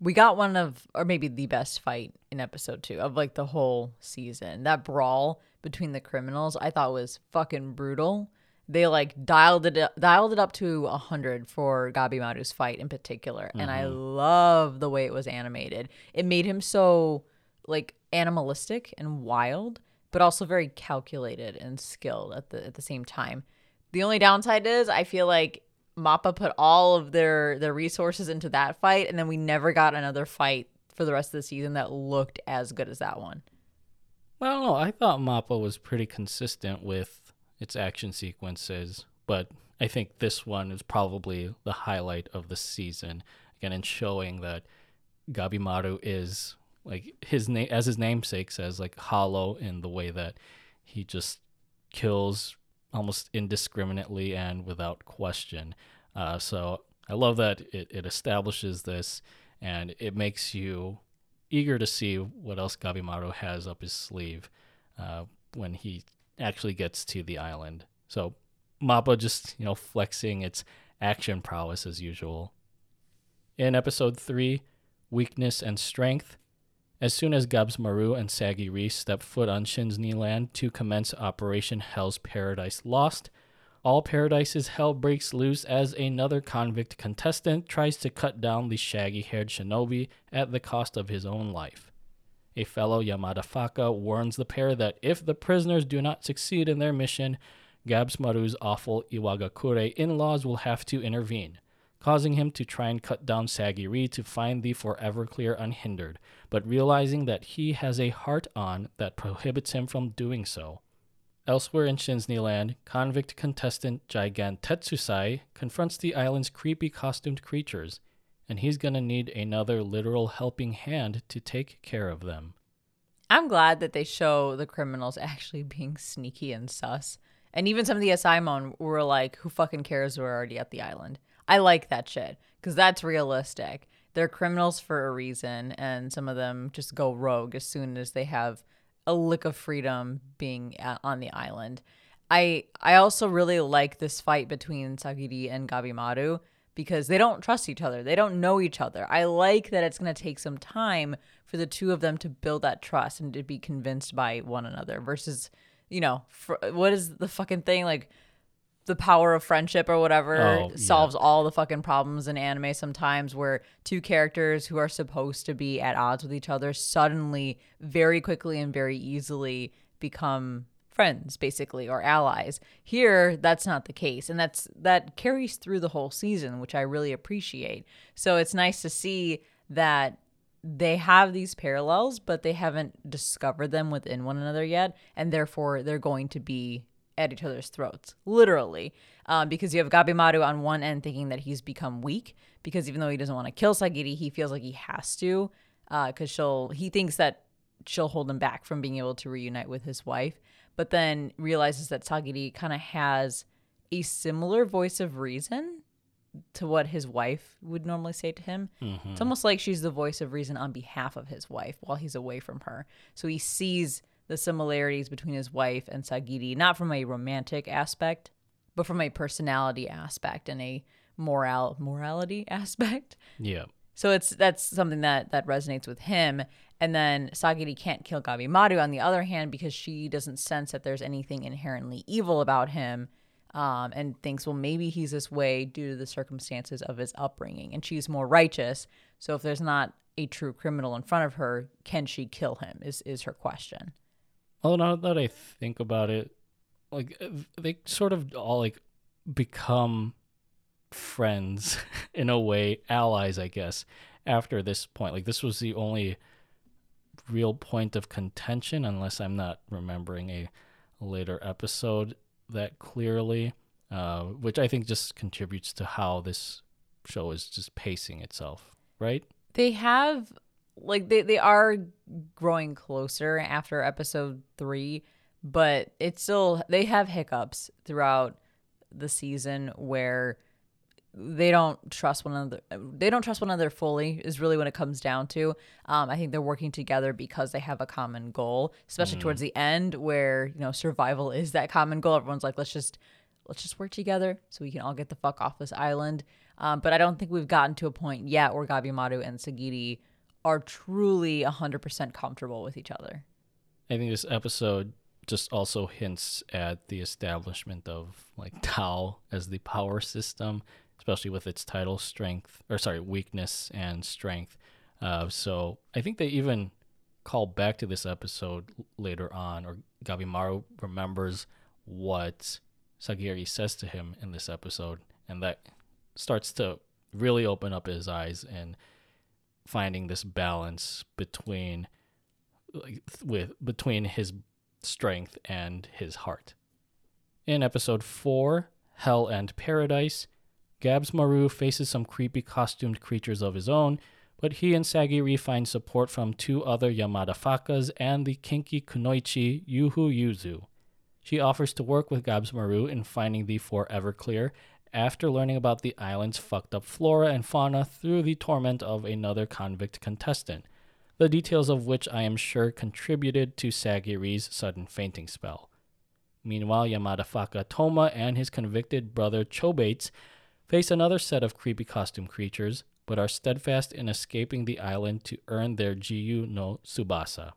Speaker 1: We got one of, or maybe the best fight in episode two of like the whole season. That brawl between the criminals, I thought was fucking brutal. They like dialed it up, dialed it up to a hundred for Gabimaru's fight in particular, mm-hmm. and I mm-hmm. love the way it was animated. It made him so like animalistic and wild, but also very calculated and skilled at the at the same time. The only downside is I feel like Mappa put all of their their resources into that fight, and then we never got another fight for the rest of the season that looked as good as that one.
Speaker 2: Well, no, I thought Mappa was pretty consistent with its action sequences, but I think this one is probably the highlight of the season. Again, in showing that Gabimaru is like his name as his namesake says like hollow in the way that he just kills almost indiscriminately and without question uh, so i love that it, it establishes this and it makes you eager to see what else gabimaru has up his sleeve uh, when he actually gets to the island so mappa just you know flexing its action prowess as usual in episode 3 weakness and strength as soon as Gabs Maru and Sagiri step foot on Shinsni land to commence Operation Hell's Paradise Lost, all Paradise's hell breaks loose as another convict contestant tries to cut down the shaggy haired shinobi at the cost of his own life. A fellow Yamada Faka warns the pair that if the prisoners do not succeed in their mission, Gabs Maru's awful Iwagakure in laws will have to intervene causing him to try and cut down Sagiri to find the Forever Clear unhindered, but realizing that he has a heart on that prohibits him from doing so. Elsewhere in Shinsni land, convict contestant Gigant Tetsusai confronts the island's creepy costumed creatures, and he's gonna need another literal helping hand to take care of them.
Speaker 1: I'm glad that they show the criminals actually being sneaky and sus. And even some of the Asaemon were like, who fucking cares? We're already at the island. I like that shit because that's realistic. They're criminals for a reason, and some of them just go rogue as soon as they have a lick of freedom being on the island. I I also really like this fight between Sagiri and Gabimaru because they don't trust each other. They don't know each other. I like that it's going to take some time for the two of them to build that trust and to be convinced by one another versus, you know, for, what is the fucking thing like the power of friendship or whatever oh, solves yeah. all the fucking problems in anime sometimes where two characters who are supposed to be at odds with each other suddenly very quickly and very easily become friends basically or allies here that's not the case and that's that carries through the whole season which i really appreciate so it's nice to see that they have these parallels but they haven't discovered them within one another yet and therefore they're going to be at each other's throats, literally. Um, because you have Gabimaru on one end thinking that he's become weak because even though he doesn't want to kill Sagiri, he feels like he has to because uh, she'll he thinks that she'll hold him back from being able to reunite with his wife. But then realizes that Sagiri kind of has a similar voice of reason to what his wife would normally say to him.
Speaker 2: Mm-hmm.
Speaker 1: It's almost like she's the voice of reason on behalf of his wife while he's away from her. So he sees the similarities between his wife and Sagiri, not from a romantic aspect, but from a personality aspect and a moral morality aspect.
Speaker 2: Yeah.
Speaker 1: So it's that's something that that resonates with him. And then Sagiri can't kill Gabimaru on the other hand because she doesn't sense that there's anything inherently evil about him, um, and thinks, well, maybe he's this way due to the circumstances of his upbringing, and she's more righteous. So if there's not a true criminal in front of her, can she kill him? Is is her question.
Speaker 2: Well, now that I think about it, like uh, they sort of all like become friends in a way, allies, I guess, after this point. Like this was the only real point of contention, unless I'm not remembering a later episode that clearly, uh, which I think just contributes to how this show is just pacing itself, right?
Speaker 1: They have like they, they are growing closer after episode three, but it's still they have hiccups throughout the season where they don't trust one another they don't trust one another fully is really what it comes down to. Um, i think they're working together because they have a common goal especially towards the end where you know survival is that common goal. Everyone's like let's just let's just work together so we can all get the fuck off this island. Um, but i don't think we've gotten to a point yet where gabimaru and sagiri are truly 100% comfortable with each other.
Speaker 2: I think this episode just also hints at the establishment of like Tao as the power system, especially with its title strength or sorry weakness and strength. Uh, so I think they even call back to this episode later on, or Gabimaru remembers what Sagiri says to him in this episode, and that starts to really open up his eyes and finding this balance between like with between his strength and his heart. In episode 4, Hell and Paradise, Gabs Maru faces some creepy costumed creatures of his own, but he and Sagiri find support from two other Yamada Fakas and the kinky kunoichi Yuhu Yuzu. She offers to work with Gabs Maru in finding the Forever Clear after learning about the island's fucked up flora and fauna through the torment of another convict contestant the details of which I am sure contributed to Sagiri's sudden fainting spell. Meanwhile, Yamada Faka Toma and his convicted brother Chobates face another set of creepy costume creatures, but are steadfast in escaping the island to earn their Jiyu no Tsubasa.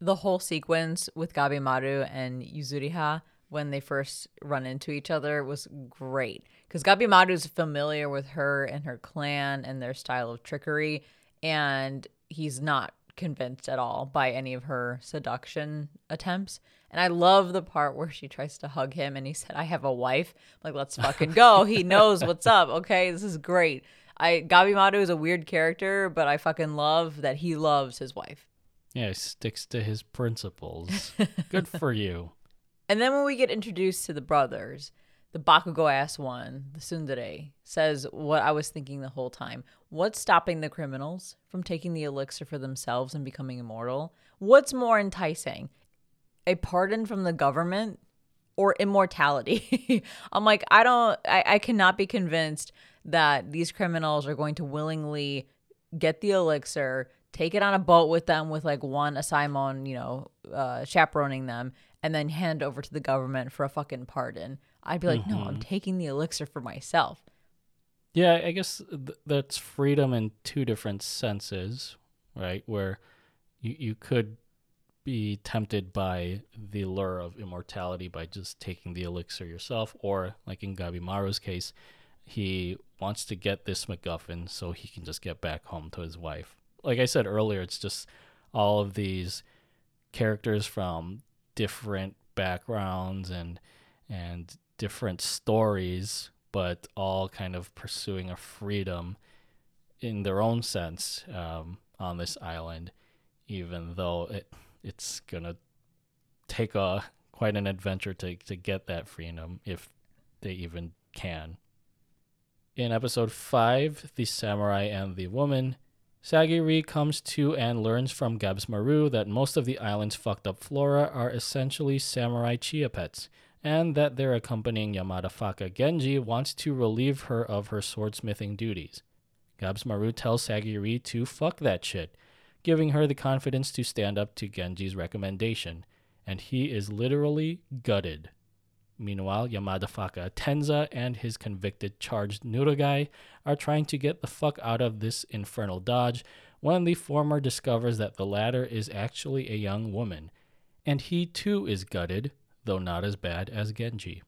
Speaker 1: the whole sequence with Gabimaru and Yuzuriha when they first run into each other was great because Gabimaru is familiar with her and her clan and their style of trickery, and he's not convinced at all by any of her seduction attempts. And I love the part where she tries to hug him and he said, I have a wife. I'm like, let's fucking go. he knows what's up. Okay. This is great. I Gabimaru is a weird character, but I fucking love that he loves his wife.
Speaker 2: Yeah, he sticks to his principles. Good for you.
Speaker 1: And then when we get introduced to the brothers, the Bakugo ass one, the Tsundere, says what I was thinking the whole time. What's stopping the criminals from taking the elixir for themselves and becoming immortal? What's more enticing? A pardon from the government or immortality? I'm like, I don't, I, I cannot be convinced that these criminals are going to willingly get the elixir, take it on a boat with them with like one Asaemon, you know, uh, chaperoning them, and then hand over to the government for a fucking pardon. I'd be like, no, I'm taking the elixir for myself.
Speaker 2: Yeah, I guess th- that's freedom in two different senses, right? Where you you could be tempted by the lure of immortality by just taking the elixir yourself, or like in Gabimaru's case, he wants to get this MacGuffin so he can just get back home to his wife. Like I said earlier, it's just all of these characters from different backgrounds and and different stories, but all kind of pursuing a freedom in their own sense um, on this island, even though it it's gonna take a quite an adventure to to get that freedom if they even can. In episode five, the samurai and the woman, Sagiri comes to and learns from Gabs Maru that most of the island's fucked up flora are essentially samurai chia pets, and that their accompanying Yamada Faka Genji wants to relieve her of her swordsmithing duties. Gabsmaru tells Sagiri to fuck that shit, giving her the confidence to stand up to Genji's recommendation, and he is literally gutted. Meanwhile, Yamada Faka Tenza and his convicted charged Nurugai are trying to get the fuck out of this infernal dodge when the former discovers that the latter is actually a young woman, and he too is gutted, though not as bad as Genji.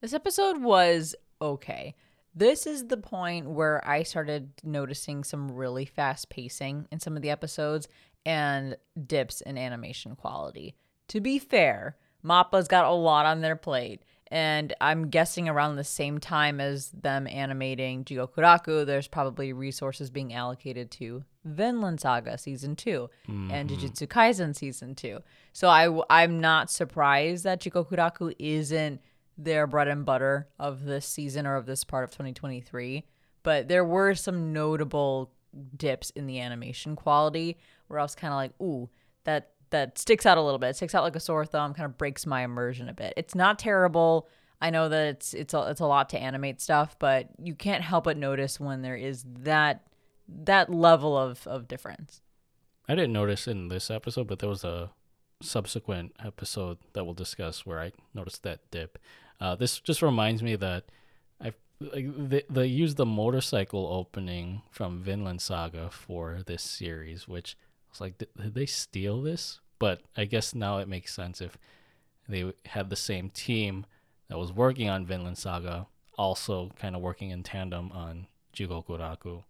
Speaker 1: This episode was okay. This is the point where I started noticing some really fast pacing in some of the episodes and dips in animation quality. To be fair, Mappa's got a lot on their plate. And I'm guessing around the same time as them animating Jigokuraku, there's probably resources being allocated to Vinland Saga season 2 and mm-hmm. Jujutsu Kaisen season two. So I, I'm not surprised that Jigokuraku isn't their bread and butter of this season or of this part of 2023. But there were some notable dips in the animation quality where I was kind of like, ooh, that that sticks out a little bit. It sticks out like a sore thumb, kind of breaks my immersion a bit. It's not terrible. I know that it's it's a, it's a lot to animate stuff, but you can't help but notice when there is that that level of of difference.
Speaker 2: I didn't notice in this episode, but there was a subsequent episode that we'll discuss where I noticed that dip. Uh, this just reminds me that I like they, they used the motorcycle opening from Vinland Saga for this series, which I was like, did, did they steal this? But I guess now it makes sense if they had the same team that was working on Vinland Saga, also kind of working in tandem on Jigokuraku.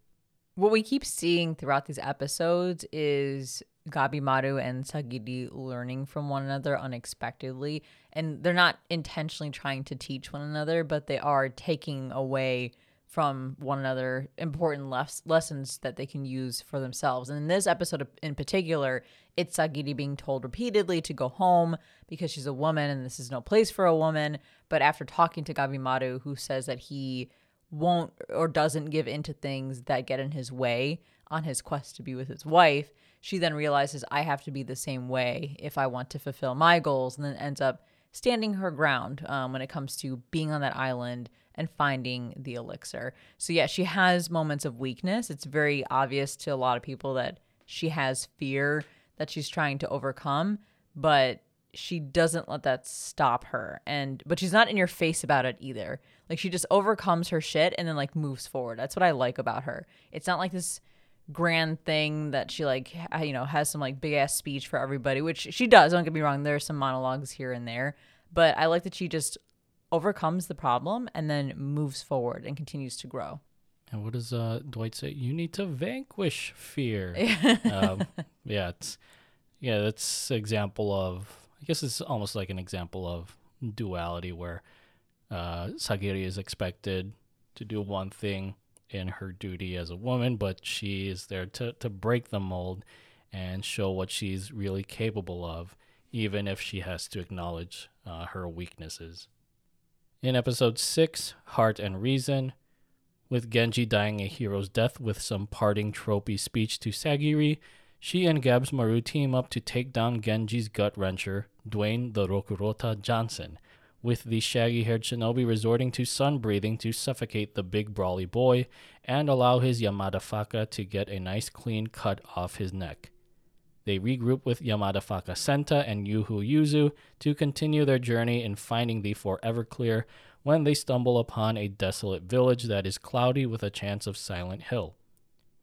Speaker 1: What we keep seeing throughout these episodes is Gabimaru and Sagiri learning from one another unexpectedly. And they're not intentionally trying to teach one another, but they are taking away from one another important les- lessons that they can use for themselves. And in this episode in particular, it's Sagiri being told repeatedly to go home because she's a woman and this is no place for a woman. But after talking to Gabimaru, who says that he won't or doesn't give into things that get in his way on his quest to be with his wife, she then realizes I have to be the same way if I want to fulfill my goals, and then ends up standing her ground um, when it comes to being on that island and finding the elixir. So, yeah, she has moments of weakness. It's very obvious to a lot of people that she has fear that she's trying to overcome, but she doesn't let that stop her. And, but she's not in your face about it either. Like, she just overcomes her shit and then, like, moves forward. That's what I like about her. It's not like this grand thing that she like you know has some like big ass speech for everybody which she does don't get me wrong there's some monologues here and there but i like that she just overcomes the problem and then moves forward and continues to grow
Speaker 2: And what does uh, Dwight say? You need to vanquish fear. um, yeah, it's yeah, that's example of. I guess it's almost like an example of duality where uh, Sagiri is expected to do one thing in her duty as a woman, but she is there to to break the mold and show what she's really capable of, even if she has to acknowledge uh, her weaknesses. In episode six, Heart and Reason, with Genji dying a hero's death with some parting tropey speech to Sagiri, she and Gabs Maru team up to take down Genji's gut wrencher, Dwayne the Rokurota Johnson, with the shaggy haired shinobi resorting to sun breathing to suffocate the big brawly boy and allow his Yamada Faka to get a nice clean cut off his neck. They regroup with Yamada Faka Senta and Yuhu Yuzu to continue their journey in finding the Forever Clear when they stumble upon a desolate village that is cloudy with a chance of Silent Hill.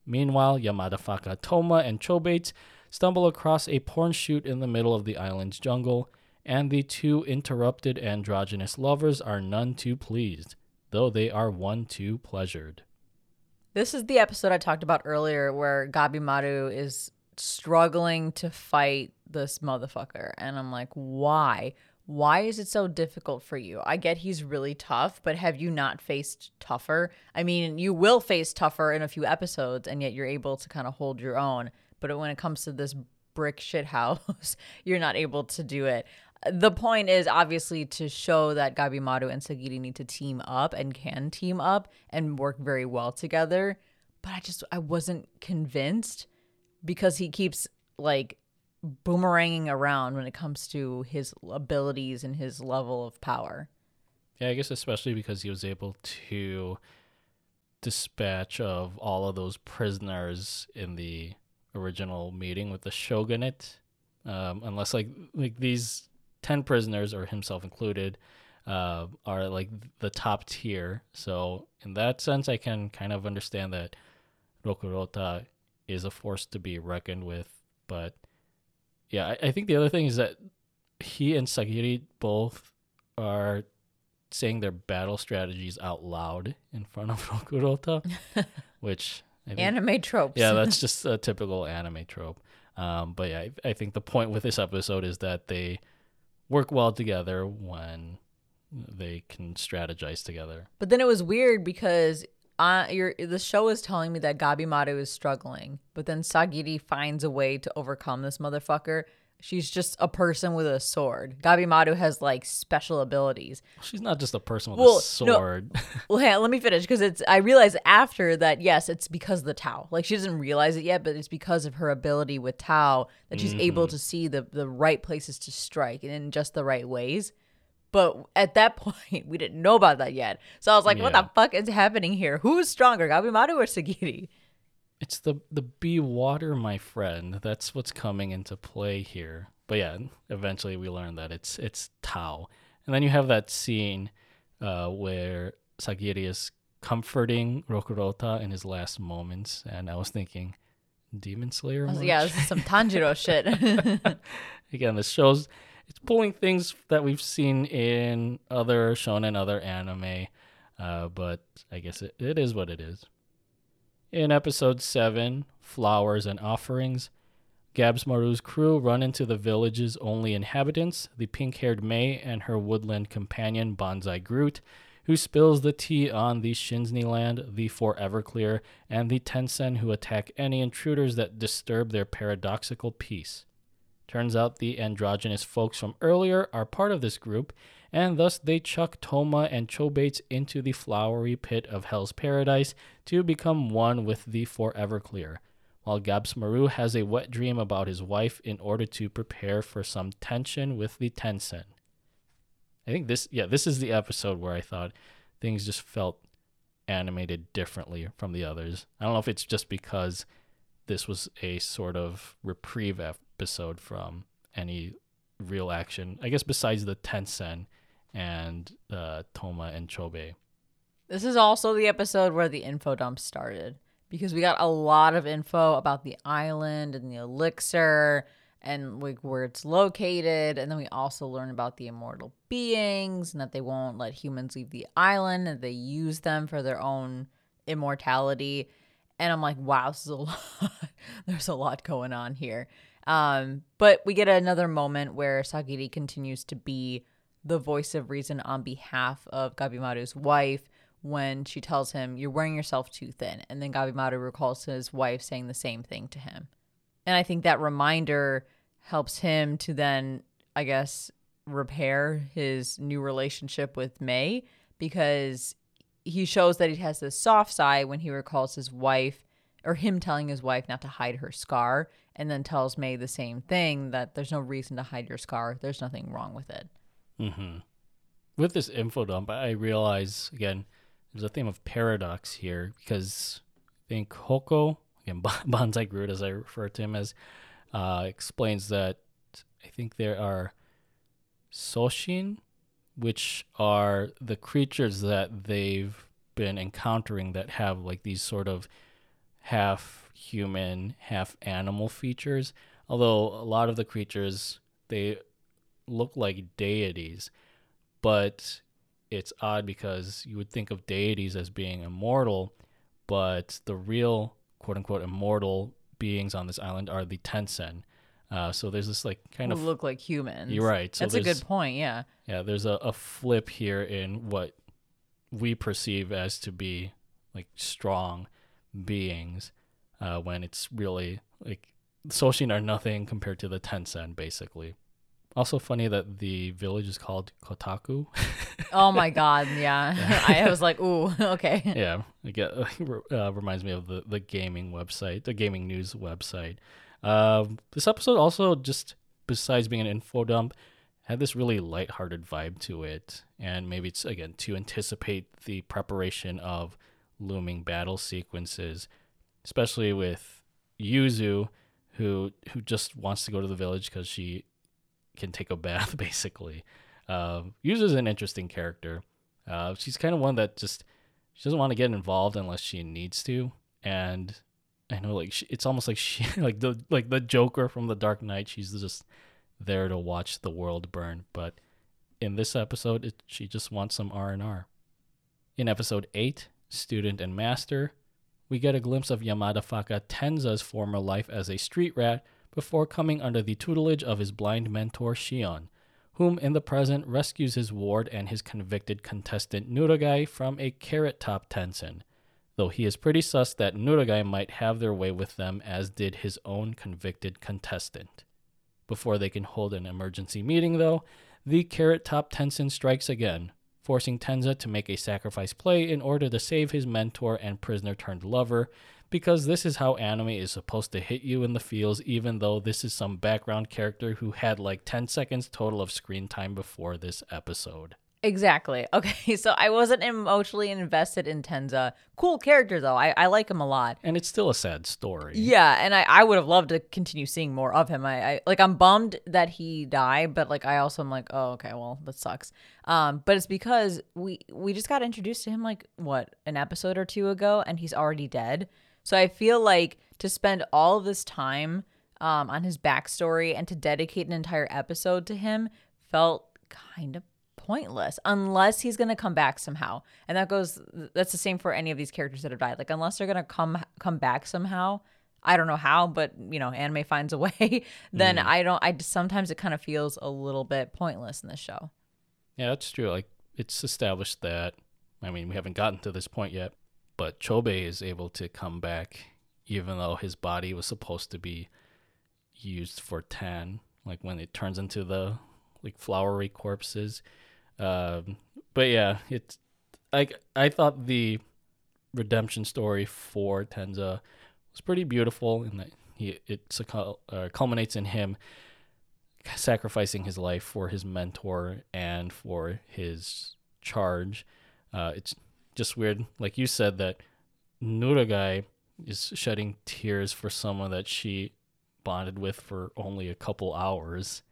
Speaker 2: Meanwhile, Yamada Faka Toma and Chobates stumble across a porn shoot in the middle of the island's jungle, and the two interrupted androgynous lovers are none too pleased, though they are one too pleasured.
Speaker 1: this is the episode i talked about earlier where gabimaru is struggling to fight this motherfucker and i'm like why why is it so difficult for you? I get he's really tough, but have you not faced tougher? I mean, you will face tougher in a few episodes, and yet you're able to kind of hold your own. But when it comes to this brick shit house, you're not able to do it. The point is obviously to show that Gabi Gabimaru and Sagiri need to team up and can team up and work very well together. But I just I wasn't convinced because he keeps like boomeranging around when it comes to his abilities and his level of power.
Speaker 2: Yeah, I guess especially because he was able to dispatch of all of those prisoners in the original meeting with the shogunate. Um, unless like like these ten prisoners, or himself included, uh, are like the top tier. So in that sense, I can kind of understand that Rokurota is a force to be reckoned with. But yeah, I, I think the other thing is that he and Sagiri both are saying their battle strategies out loud in front of Rokurota, which I think,
Speaker 1: Anime tropes.
Speaker 2: yeah, that's just a typical anime trope. Um, but yeah, I, I think the point with this episode is that they work well together when they can strategize together.
Speaker 1: But then it was weird because uh, the show is telling me that Gabi Gabimaru is struggling, but then Sagiri finds a way to overcome this motherfucker. She's just a person with a sword. Gabi Madu has like special abilities.
Speaker 2: She's not just a person with
Speaker 1: Well,
Speaker 2: a
Speaker 1: no.
Speaker 2: sword.
Speaker 1: Well, yeah, let me finish because it's. I realized after that, yes, it's because of the Tao. Like she doesn't realize it yet, but it's because of her ability with Tao that she's able mm-hmm. to see the the right places to strike and in just the right ways. But at that point, we didn't know about that yet. So I was like, "What the fuck is happening here? Who's stronger, Gabi Madu or Sagiri?"
Speaker 2: It's the the be water, my friend. That's what's coming into play here. But yeah, eventually we learn that it's it's Tao, and then you have that scene uh, where Sagiri is comforting Rokurota in his last moments, and I was thinking, Demon Slayer.
Speaker 1: Was yeah, this is some Tanjiro shit.
Speaker 2: Again, this shows it's pulling things that we've seen in other shonen, other anime, uh, but I guess it, it is what it is. In episode 7, Flowers and Offerings, Gabs Maru's crew run into the village's only inhabitants, the pink haired May and her woodland companion Bonsai Groot, who spills the tea on the Shinsni land, the Four Everclear, and the Tensen who attack any intruders that disturb their paradoxical peace. Turns out the androgynous folks from earlier are part of this group, and thus they chuck Toma and Chobates into the flowery pit of Hell's Paradise to become one with the Forever Clear, while Gabs Maru has a wet dream about his wife in order to prepare for some tension with the Tensen. I think this, yeah, this is the episode where I thought things just felt animated differently from the others. I don't know if it's just because this was a sort of reprieve episode from any real action. I guess besides the Tensen and uh, Toma and Chobe.
Speaker 1: This is also the episode where the info dump started because we got a lot of info about the island and the elixir and like where it's located. And then we also learn about the immortal beings and that they won't let humans leave the island and they use them for their own immortality. And I'm like wow this is a lot. There's a lot going on here. Um but we get another moment where Sagiri continues to be the voice of reason on behalf of Gabimaru's wife when she tells him, You're wearing yourself too thin. And then Gabimaru recalls his wife saying the same thing to him. And I think that reminder helps him to then, I guess, repair his new relationship with May because he shows that he has this soft side when he recalls his wife or him telling his wife not to hide her scar and then tells May the same thing that there's no reason to hide your scar. There's nothing wrong with it.
Speaker 2: Hmm With this info dump, I realize again there's a theme of paradox here because I think Hoko, again Bonsai Groot as I refer to him as, uh, explains that I think there are Soshin, which are the creatures that they've been encountering that have like these sort of half human, half animal features. Although a lot of the creatures they look like deities, but it's odd because you would think of deities as being immortal, but the real quote unquote immortal beings on this island are the Tensen. Uh, so there's this like kind
Speaker 1: Who
Speaker 2: of
Speaker 1: look like humans.
Speaker 2: you're right. So
Speaker 1: That's a good point. Yeah.
Speaker 2: yeah, there's a, a flip here in what we perceive as to be like strong beings uh, when it's really like Soshin are nothing compared to the Tensen, basically. Also funny that the village is called Kotaku.
Speaker 1: Oh my God. Yeah. I was like, ooh, okay.
Speaker 2: yeah, get, uh, reminds me of the, the gaming website, the gaming news website. Um, this episode also just besides being an info dump had this really lighthearted vibe to it, and maybe it's again to anticipate the preparation of looming battle sequences, especially with Yuzu, who who just wants to go to the village because she can take a bath basically. Uh, Yuzu's an interesting character. Uh, she's kind of one that just she doesn't want to get involved unless she needs to, and I know like she, it's almost like she like the like the Joker from the Dark Knight. She's just there to watch the world burn, but in this episode, it, she just wants some R and R. In episode eight, student and master, we get a glimpse of Yamada Faka Tenza's former life as a street rat before coming under the tutelage of his blind mentor Shion, whom in the present rescues his ward and his convicted contestant Nurugai from a carrot top Tensen, though he is pretty sus that Nurugai might have their way with them as did his own convicted contestant. Before they can hold an emergency meeting, though, the carrot top Tensen strikes again, forcing Tenza to make a sacrifice play in order to save his mentor and prisoner turned lover, because this is how anime is supposed to hit you in the feels, even though this is some background character who had like 10 seconds total of screen time before this episode.
Speaker 1: Exactly. Okay, so I wasn't emotionally invested in Tenza. Cool character though. I, I like him a lot.
Speaker 2: And it's still a sad story.
Speaker 1: Yeah, and I, I would have loved to continue seeing more of him. I, I like I'm bummed that he died, but like I also am like, oh okay, well that sucks. Um, but it's because we we just got introduced to him like what an episode or two ago, and he's already dead. So I feel like to spend all of this time um on his backstory and to dedicate an entire episode to him felt kind of pointless unless he's going to come back somehow. And that goes that's the same for any of these characters that have died. Like unless they're going to come come back somehow, I don't know how, but you know, anime finds a way, then mm. I don't I sometimes it kind of feels a little bit pointless in this show.
Speaker 2: Yeah, that's true. Like it's established that I mean, we haven't gotten to this point yet, but Chobei is able to come back even though his body was supposed to be used for tan, like when it turns into the like flowery corpses um, but yeah, it's like I thought the redemption story for Tenza was pretty beautiful, and that he it uh, culminates in him sacrificing his life for his mentor and for his charge. Uh, it's just weird, like you said, that Nurugai is shedding tears for someone that she bonded with for only a couple hours.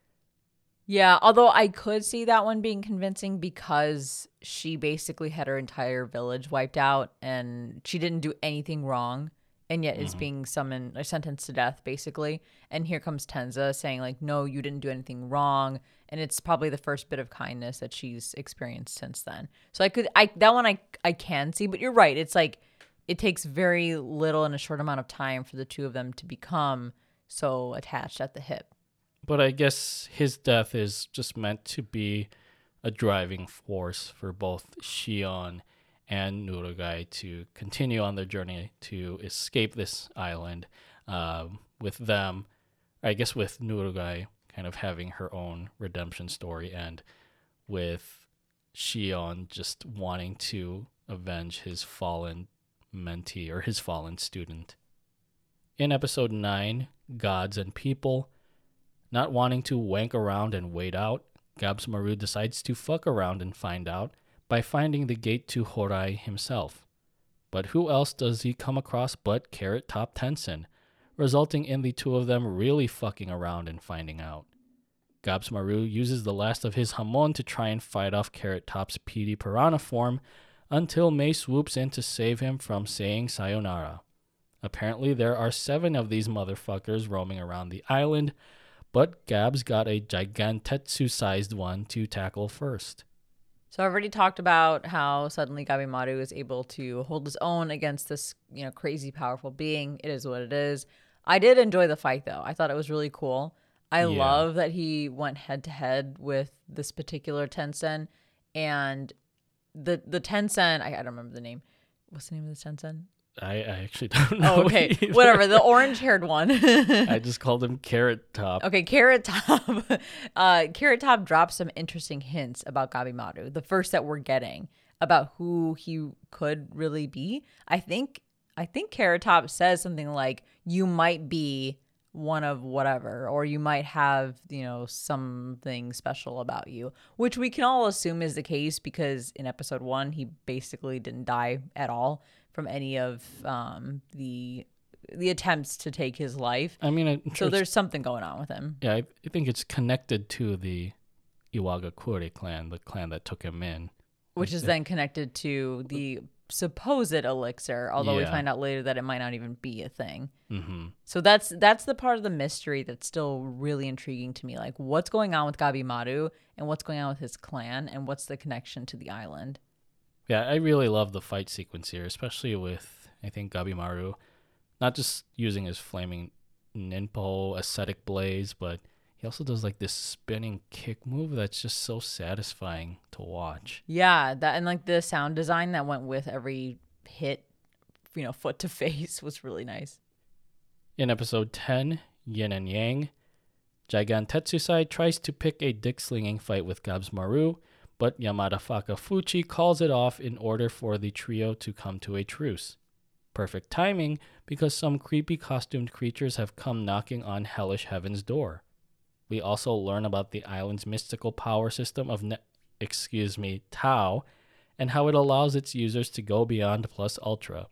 Speaker 1: Yeah, although I could see that one being convincing because she basically had her entire village wiped out and she didn't do anything wrong and yet mm-hmm. is being summoned or sentenced to death basically. And here comes Tenza saying like, "No, you didn't do anything wrong." And it's probably the first bit of kindness that she's experienced since then. So I could I that one I I can see, but you're right. It's like it takes very little in a short amount of time for the two of them to become so attached at the hip.
Speaker 2: But I guess his death is just meant to be a driving force for both Shion and Nurugai to continue on their journey to escape this island. Um, with them, I guess, with Nurugai kind of having her own redemption story, and with Shion just wanting to avenge his fallen mentee or his fallen student. In episode 9, Gods and People, not wanting to wank around and wait out, Gabimaru decides to fuck around and find out by finding the gate to Horai himself. But who else does he come across but Carrot Top Tensen, resulting in the two of them really fucking around and finding out. Gabs Maru uses the last of his Hamon to try and fight off Carrot Top's Petey Piranha form until Mei swoops in to save him from saying sayonara. Apparently, there are seven of these motherfuckers roaming around the island, but Gabs got a gigantetsu sized one to tackle first.
Speaker 1: So I've already talked about how suddenly Gabimaru is able to hold his own against this, you know, crazy powerful being. It is what it is. I did enjoy the fight though. I thought it was really cool. I yeah. love that he went head to head with this particular Tensen and the the Tensen, I, I don't remember the name. What's the name of the Tensen?
Speaker 2: I, I actually don't know. Oh,
Speaker 1: okay. Either. Whatever. The orange haired one.
Speaker 2: I just called him Carrot Top.
Speaker 1: Okay, Carrot Top. Uh, Carrot Top dropped some interesting hints about Gabimaru, the first that we're getting about who he could really be. I think I think Carrot Top says something like, You might be one of whatever, or you might have, you know, something special about you, which we can all assume is the case because in episode one, he basically didn't die at all from any of um, the the attempts to take his life.
Speaker 2: I mean, I'm
Speaker 1: So
Speaker 2: sure it's-
Speaker 1: there's something going on with him.
Speaker 2: yeah, I, I think it's connected to the Iwagakure clan, the clan that took him in.
Speaker 1: which is then connected to the supposed elixir although we find out later that it might not even be a thing
Speaker 2: hmm
Speaker 1: so that's that's the part of the mystery that's still really intriguing to me like what's going on with gabimaru and what's going on with his clan and what's the connection to the island
Speaker 2: Yeah, I really love the fight sequence here, especially with I think Gabimaru, not just using his flaming ninpo ascetic blaze, but he also does like this spinning kick move that's just so satisfying to watch.
Speaker 1: yeah that and like the sound design that went with every hit you know foot to face was really nice
Speaker 2: In episode 10, Yin and Yang, Gigantetsusai tries to pick a dick slinging fight with Gabsmaru, but Yamada Fakafuchi calls it off in order for the trio to come to a truce. Perfect timing because some creepy costumed creatures have come knocking on Hellish Heaven's door. We also learn about the island's mystical power system of ne- excuse me, Tau, and how it allows its users to go beyond plus ultra.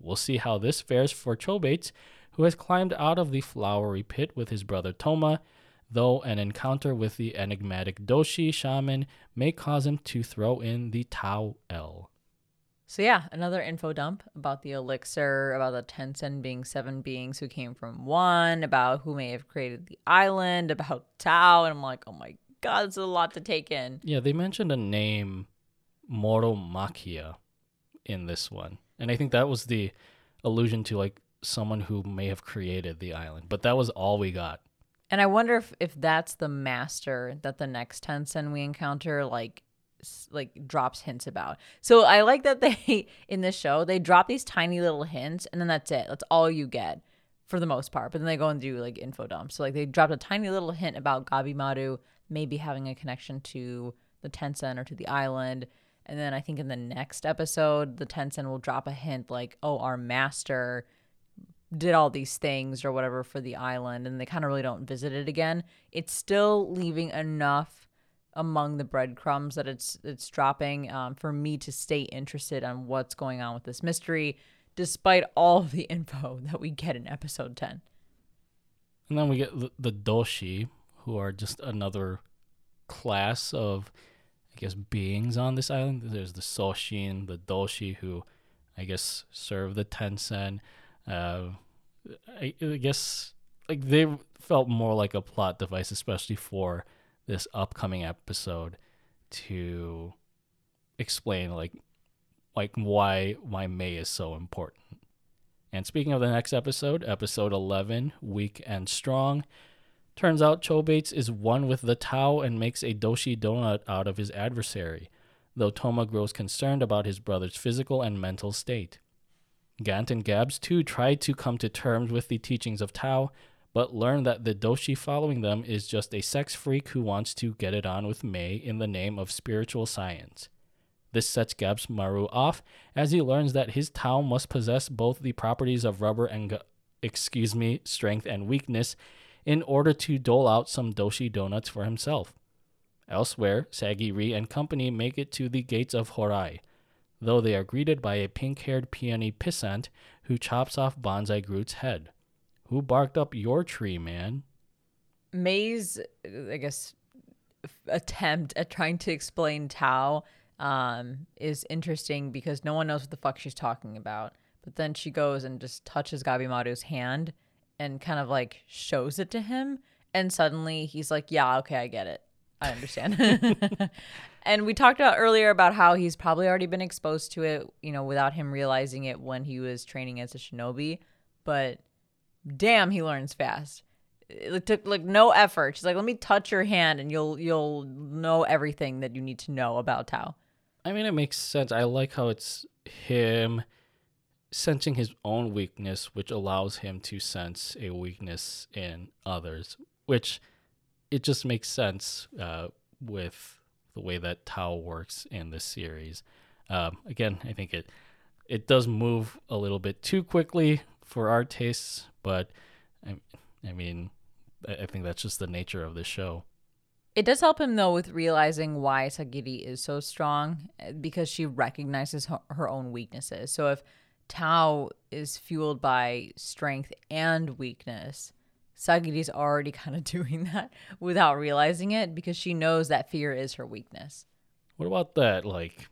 Speaker 2: We'll see how this fares for Chobates, who has climbed out of the flowery pit with his brother Toma, though an encounter with the enigmatic Doshi shaman may cause him to throw in the Tau L.
Speaker 1: So yeah, another info dump about the elixir, about the Tensen being seven beings who came from one, about who may have created the island, about Tao, and I'm like, oh my god, it's a lot to take in.
Speaker 2: Yeah, they mentioned a name, Moromakia, in this one. And I think that was the allusion to like someone who may have created the island. But that was all we got.
Speaker 1: And I wonder if if that's the master that the next Tensen we encounter like like drops hints about. So I like that they in this show they drop these tiny little hints and then that's it. That's all you get for the most part. But then they go and do like info dumps. So like they dropped a tiny little hint about Gabimaru maybe having a connection to the Tensen or to the island. And then I think in the next episode, the Tensen will drop a hint like, oh, our master did all these things or whatever for the island and they kind of really don't visit it again it's still leaving enough among the breadcrumbs that it's it's dropping um, for me to stay interested on what's going on with this mystery despite all the info that we get in episode 10
Speaker 2: And then we get the, the Doshi, who are just another class of, I guess, beings on this island. There's the Soshin, the Doshi, who I guess serve the Tensen. Uh, I, I guess like they felt more like a plot device, especially for this upcoming episode, to explain like like why why Mei is so important. And speaking of the next episode, episode 11, Weak and Strong, turns out Chobates is one with the Tao and makes a Doshi donut out of his adversary, though Toma grows concerned about his brother's physical and mental state. Gant and Gabs too try to come to terms with the teachings of Tao, but learn that the Doshi following them is just a sex freak who wants to get it on with Mei in the name of spiritual science. This sets Gabs Maru off as he learns that his Tao must possess both the properties of rubber and, excuse me, strength and weakness in order to dole out some Doshi donuts for himself. Elsewhere, Sagiri and company make it to the gates of Horai, though they are greeted by a pink haired peony pissant who chops off Bonsai Groot's head. Who barked up your tree, man?
Speaker 1: Mei's, I guess, attempt at trying to explain Tao um, is interesting because no one knows what the fuck she's talking about. But then she goes and just touches Gabimaru's hand and kind of like shows it to him. And suddenly he's like, yeah, okay, I get it. I understand. and we talked about earlier about how he's probably already been exposed to it, you know, without him realizing it when he was training as a shinobi. But damn, he learns fast it took like no effort. She's like, "Let me touch your hand, and you'll you'll know everything that you need to know about Tao."
Speaker 2: I mean, it makes sense. I like how it's him sensing his own weakness, which allows him to sense a weakness in others, which it just makes sense uh, with the way that Tao works in this series. Um, again, I think it it does move a little bit too quickly for our tastes, but I, I mean, I, think that's just the nature of the show.
Speaker 1: It does help him though with realizing why Sagiri is so strong eh, because she recognizes her, her own weaknesses. So if Tao is fueled by strength and weakness, Sagiri's already kind of doing that without realizing it because she knows that fear is her weakness.
Speaker 2: What about that, like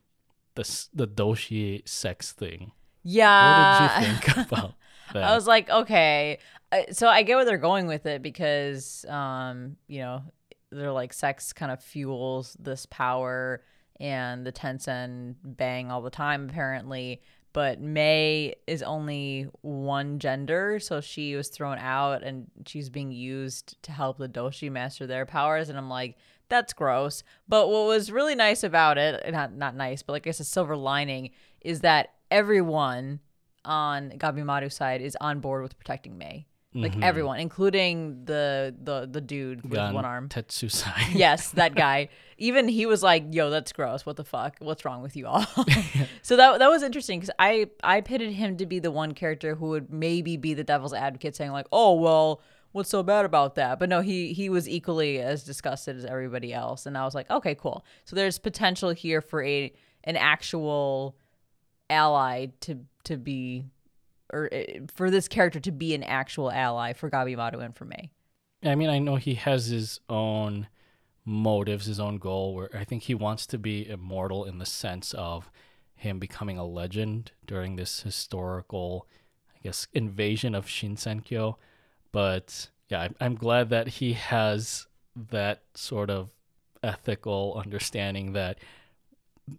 Speaker 2: the the doshi sex thing?
Speaker 1: Yeah.
Speaker 2: What did you think about that?
Speaker 1: I was like, okay. Uh, So I get where they're going with it because, um, you know, they're like sex kind of fuels this power and the Tensen bang all the time, apparently. But Mei is only one gender, so she was thrown out and she's being used to help the Doshi master their powers. And I'm like, that's gross. But what was really nice about it, not not nice, but like I said, silver lining, is that everyone on Gabimaru's side is on board with protecting Mei. Like mm-hmm. everyone, including the the the dude with
Speaker 2: Gan
Speaker 1: one arm.
Speaker 2: Tetsusai.
Speaker 1: yes, that guy. Even he was like, "Yo, that's gross. What the fuck? What's wrong with you all?" so that that was interesting because I I pitted him to be the one character who would maybe be the devil's advocate, saying like, "Oh well, what's so bad about that?" But no, he he was equally as disgusted as everybody else, and I was like, "Okay, cool." So there's potential here for a an actual ally to to be or uh, for this character to be an actual ally for Gabimaru and for Mei.
Speaker 2: I mean, I know he has his own motives, his own goal, where I think he wants to be immortal in the sense of him becoming a legend during this historical, I guess, invasion of Shinsenkyo. But yeah, I'm glad that he has that sort of ethical understanding that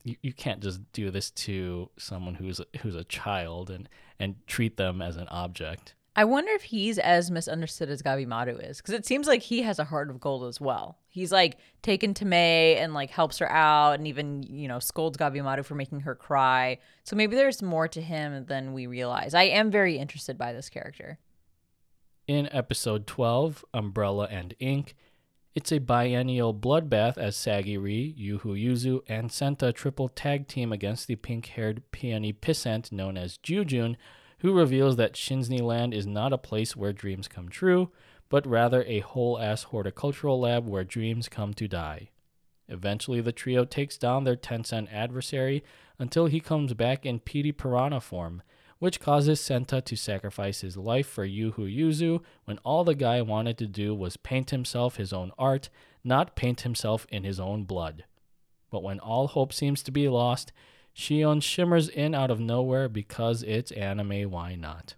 Speaker 2: you, you can't just do this to someone who's a, who's a child and and treat them as an object.
Speaker 1: I wonder if he's as misunderstood as Gabimaru is, because it seems like he has a heart of gold as well. He's like taken to Mei and like helps her out, and even you know scolds Gabimaru for making her cry. So maybe there's more to him than we realize. I am very interested by this character.
Speaker 2: In episode 12, Umbrella and Ink, it's a biennial bloodbath as Sagiri, Yuhu Yuzu, and Senta triple tag team against the pink haired peony pissant known as Jujun, who reveals that Shinsni Land is not a place where dreams come true, but rather a whole ass horticultural lab where dreams come to die. Eventually, the trio takes down their Tensen adversary until he comes back in Petey Piranha form, which causes Senta to sacrifice his life for Yuhu Yuzu when all the guy wanted to do was paint himself his own art, not paint himself in his own blood. But when all hope seems to be lost, Shion shimmers in out of nowhere because it's anime, why not?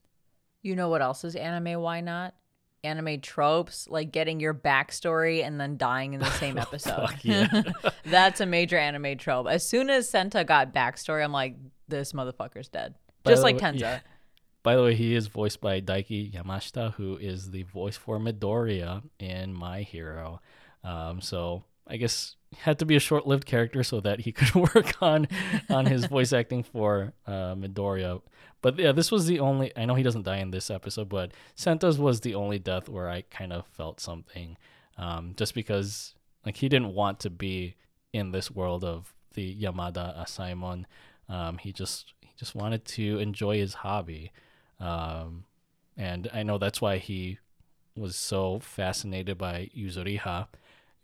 Speaker 1: You know what else is anime? Why not? Anime tropes like getting your backstory and then dying in the same oh, episode.
Speaker 2: fuck yeah.
Speaker 1: That's a major anime trope. As soon as Senta got backstory, I'm like, this motherfucker's dead.
Speaker 2: By
Speaker 1: Just like
Speaker 2: way-
Speaker 1: Tenza.
Speaker 2: yeah. By the way, he is voiced by Daiki Yamashita, who is the voice for Midoriya in My Hero. Um, so I guess had to be a short-lived character so that he could work on on his voice acting for uh, Midoriya. But yeah, this was the only. I know he doesn't die in this episode, but Senta's was the only death where I kind of felt something, um, just because like he didn't want to be in this world of the Yamada Asaemon. Um, he just just wanted to enjoy his hobby, um, and I know that's why he was so fascinated by Yuzuriha.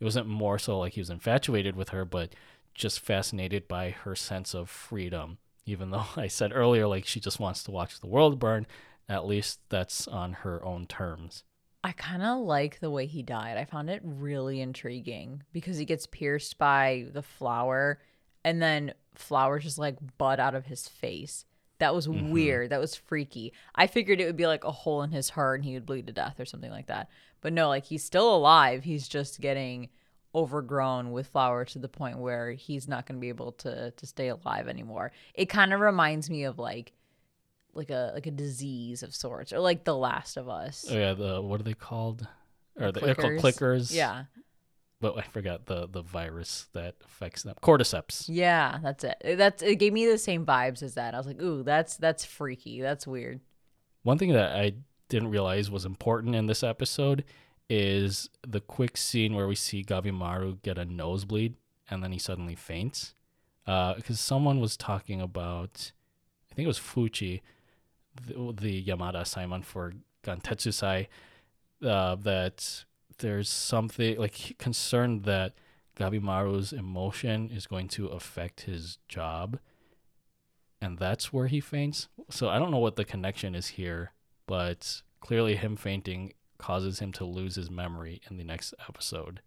Speaker 2: It wasn't more so like he was infatuated with her, but just fascinated by her sense of freedom. Even though I said earlier, like she just wants to watch the world burn, at least that's on her own terms.
Speaker 1: I kind of like the way he died. I found it really intriguing because he gets pierced by the flower and then flowers just like bud out of his face. That was mm-hmm. weird. That was freaky. I figured it would be like a hole in his heart and he would bleed to death or something like that. But no, like he's still alive. He's just getting overgrown with flowers to the point where he's not going to be able to to stay alive anymore. It kind of reminds me of like like a like a disease of sorts or like The Last of Us.
Speaker 2: Oh yeah, the what are they called? Or the, they're called clickers.
Speaker 1: Yeah.
Speaker 2: But I forgot the the virus that affects them. Cordyceps.
Speaker 1: Yeah, that's it. That's it gave me the same vibes as that. I was like, "Ooh, that's that's freaky. That's weird."
Speaker 2: One thing that I didn't realize was important in this episode is the quick scene where we see Gabimaru get a nosebleed and then he suddenly faints. Because someone was talking about, I think it was Fuchi, the, the Yamada Simon for Gantetsusai, uh, that there's something like concerned that Gabimaru's emotion is going to affect his job, and that's where he faints. So I don't know what the connection is here, but clearly him fainting causes him to lose his memory in the next episode.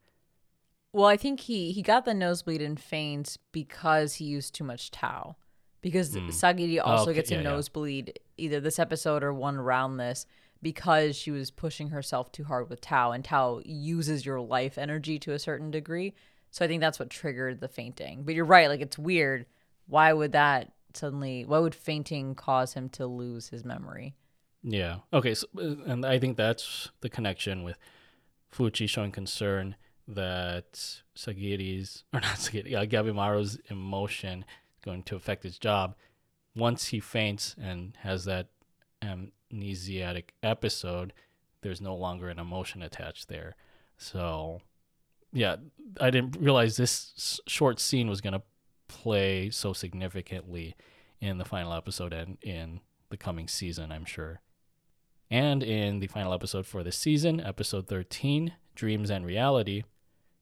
Speaker 1: Well, I think he he got the nosebleed and faints because he used too much tau. Because
Speaker 2: Mm.
Speaker 1: Sagiri also
Speaker 2: okay,
Speaker 1: gets a
Speaker 2: yeah, yeah.
Speaker 1: nosebleed either this episode or one around this because she was pushing herself too hard with tau, and tau uses your life energy to a certain degree. So I think that's what triggered the fainting. But you're right, like it's weird. Why would that suddenly? Why would fainting cause him to lose his memory?
Speaker 2: Yeah. Okay. So, uh, and I think that's the connection with Fuchi showing concern that Sagiri's or not Sagiri, uh, Gabimaru's emotion is going to affect his job. Once he faints and has that amnesiatic episode, there's no longer an emotion attached there. So, yeah, I didn't realize this short scene was going to play so significantly in the final episode and in the coming season, I'm sure. And in the final episode for this season, episode 13, Dreams and Reality,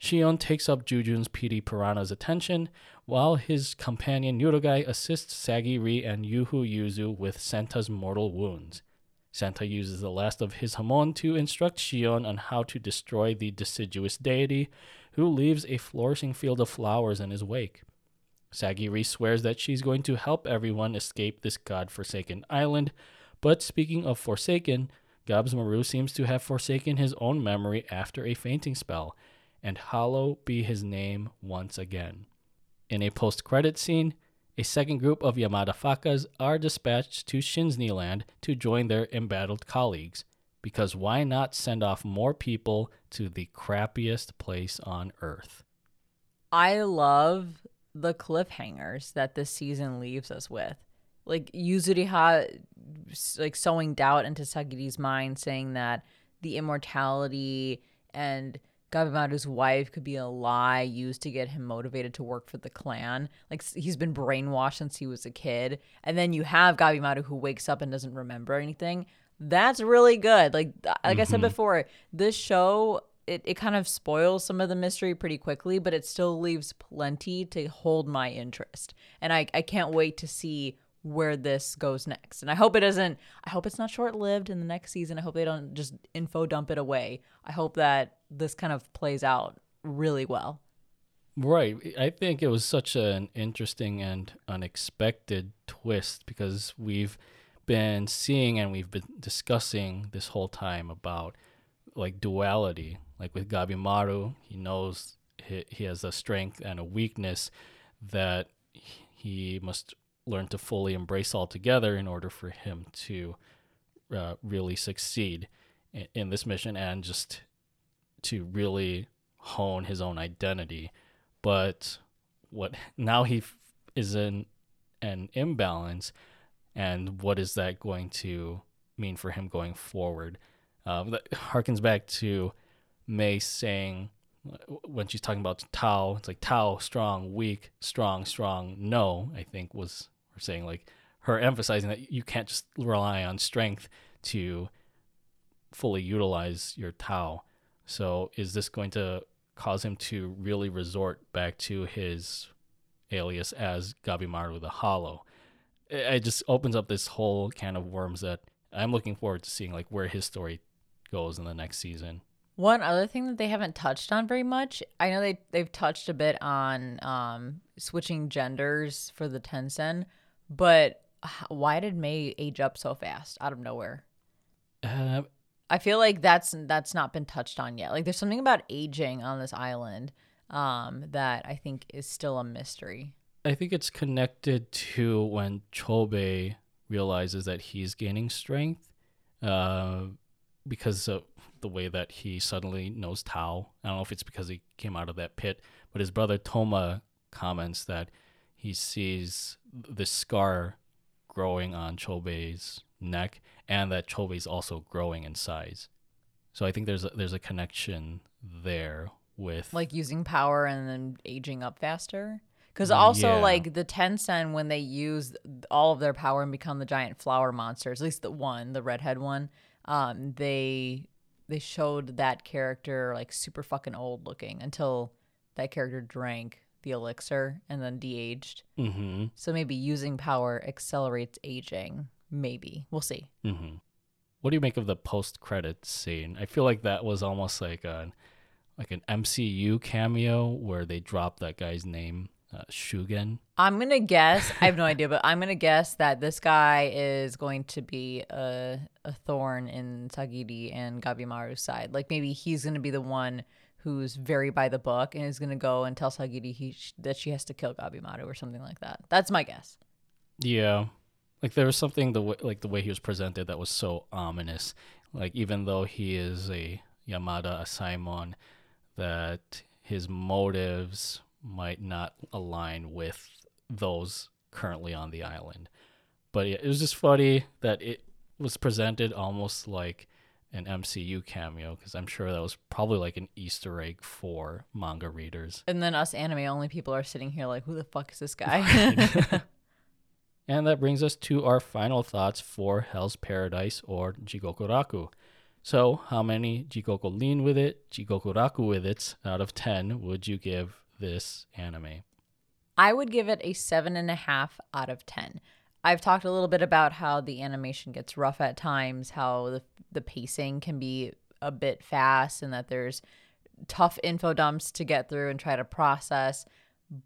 Speaker 2: Shion takes up Jujun's Petey Piranha's attention, while his companion Nurugai assists Sagiri and Yuhu Yuzu with Senta's mortal wounds. Senta uses the last of his Hamon to instruct Shion on how to destroy the deciduous deity, who leaves a flourishing field of flowers in his wake. Sagiri swears that she's going to help everyone escape this god-forsaken island, but speaking of Forsaken, Gabs Maru seems to have forsaken his own memory after a fainting spell, and hollow be his name once again. In a post credit scene, a second group of Yamada Fakas are dispatched to Shinsni Land to join their embattled colleagues, because why not send off more people to the crappiest place on Earth?
Speaker 1: I love the cliffhangers that this season leaves us with. Like Yuzuriha like sowing doubt into Sagiri's mind saying that the immortality and Gabimaru's wife could be a lie used to get him motivated to work for the clan. Like he's been brainwashed since he was a kid. And then you have Gabimaru who wakes up and doesn't remember anything. That's really good. Like like I said mm-hmm. before, this show it, it kind of spoils some of the mystery pretty quickly, but it still leaves plenty to hold my interest. And I, I can't wait to see where this goes next. And I hope it doesn't I hope it's not short lived in the next season. I hope they don't just info dump it away. I hope that this kind of plays out really well.
Speaker 2: Right. I think it was such an interesting and unexpected twist because we've been seeing and we've been discussing this whole time about like duality. Like with Gabimaru, he knows he, he has a strength and a weakness that he must learn to fully embrace altogether in order for him to uh, really succeed in, in this mission and just to really hone his own identity. But what now he f- is in an imbalance and what is that going to mean for him going forward? Um, that harkens back to Mei saying when she's talking about tao it's like tao strong weak strong strong no i think was her saying like her emphasizing that you can't just rely on strength to fully utilize your tau so is this going to cause him to really resort back to his alias as Gabimaru the Hollow. It just opens up this whole can of worms that I'm looking forward to seeing like where his story goes in the next season.
Speaker 1: One other thing that they haven't touched on very much, I know they they've touched a bit on um, switching genders for the Tensen, but why did Mei age up so fast out of nowhere?
Speaker 2: Uh,
Speaker 1: I feel like that's that's not been touched on yet. Like there's something about aging on this island um, that I think is still a mystery.
Speaker 2: I think it's connected to when Chobei realizes that he's gaining strength uh, because of the way that he suddenly knows Tao. I don't know if it's because he came out of that pit, but his brother Toma comments that he sees the scar growing on Chobei's neck and that Chobei's also growing in size. So I think there's a, there's a connection there with
Speaker 1: like using power and then aging up faster. Because also,
Speaker 2: Yeah.
Speaker 1: like the Tensen, when they use all of their power and become the giant flower monsters, at least the one, the redhead one, um, they they showed that character like super fucking old looking until that character drank the elixir and then de-aged.
Speaker 2: Mm-hmm.
Speaker 1: So maybe using power accelerates aging. Maybe we'll see.
Speaker 2: Mm-hmm. What do you make of the post-credits scene? I feel like that was almost like a like an MCU cameo where they dropped that guy's name, uh, Shugen.
Speaker 1: I'm gonna guess. I have no idea, but I'm gonna guess that this guy is going to be a a thorn in Sagiri and Gabimaru's side. Like maybe he's gonna be the one who's very by the book and is gonna go and tell Sagiri he that she has to kill Gabimaru or something like that. That's my guess.
Speaker 2: Yeah, like there was something the way, like the way he was presented that was so ominous. Like even though he is a Yamada Asaemon, that his motives might not align with those currently on the island. But it was just funny that it was presented almost like an MCU cameo because I'm sure that was probably like an Easter egg for manga readers.
Speaker 1: And then us anime only people are sitting here like, who the fuck is this guy?
Speaker 2: And that brings us to our final thoughts for Hell's Paradise or Jigokuraku. So, how many Jigoko lean with it, Jigokuraku with it out of 10 would you give this anime?
Speaker 1: I would give it a seven and a half out of 10. I've talked a little bit about how the animation gets rough at times, how the, the pacing can be a bit fast, and that there's tough info dumps to get through and try to process.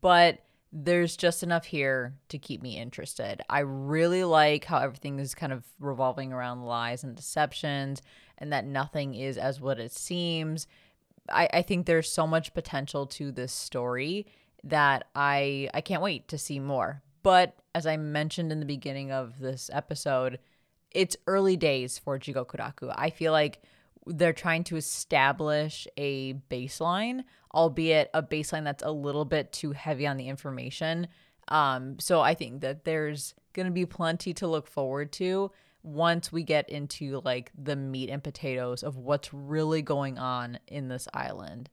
Speaker 1: But there's just enough here to keep me interested. I really like how everything is kind of revolving around lies and deceptions and that nothing is as what it seems. I, I think there's so much potential to this story that I I can't wait to see more. But as I mentioned in the beginning of this episode, it's early days for Jigokuraku. I feel like they're trying to establish a baseline, albeit a baseline that's a little bit too heavy on the information. Um, so I think that there's going to be plenty to look forward to once we get into like the meat and potatoes of what's really going on in this island.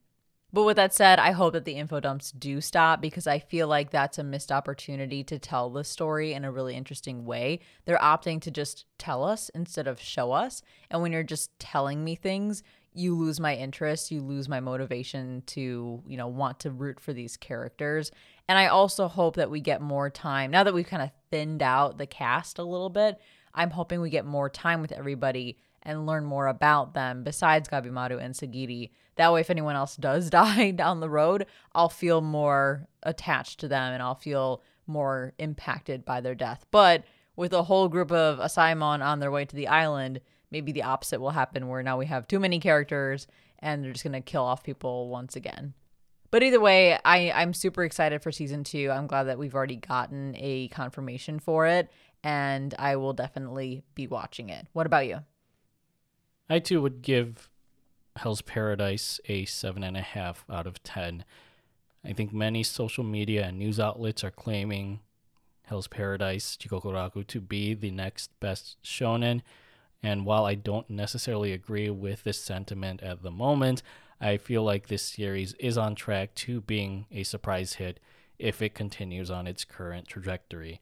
Speaker 1: But with that said, I hope that the info dumps do stop because I feel like that's a missed opportunity to tell the story in a really interesting way. They're opting to just tell us instead of show us. And when you're just telling me things, you lose my interest, you lose my motivation to, you know, want to root for these characters. And I also hope that we get more time. Now that we've kind of thinned out the cast a little bit, I'm hoping we get more time with everybody and learn more about them besides Gabimaru and Sagiri. That way, if anyone else does die down the road, I'll feel more attached to them and I'll feel more impacted by their death. But with a whole group of Asaemon on their way to the island, maybe the opposite will happen where now we have too many characters and they're just going to kill off people once again. But either way, I, I'm super excited for season two. I'm glad that we've already gotten a confirmation for it, and I will definitely be watching it. What about you?
Speaker 2: I too would give Hell's Paradise a seven and a half out of ten. I think many social media and news outlets are claiming Hell's Paradise Jigokuraku to be the next best shonen. And while I don't necessarily agree with this sentiment at the moment, I feel like this series is on track to being a surprise hit if it continues on its current trajectory.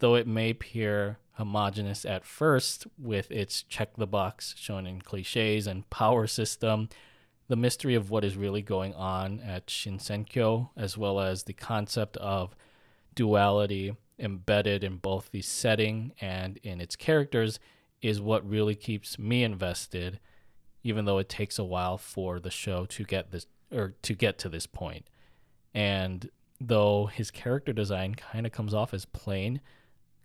Speaker 2: Though it may appear homogenous at first with its check the box shonen cliches and power system, the mystery of what is really going on at Shinsenkyo, as well as the concept of duality embedded in both the setting and in its characters, is what really keeps me invested, even though it takes a while for the show to get this or to get to this point. And though his character design kind of comes off as plain,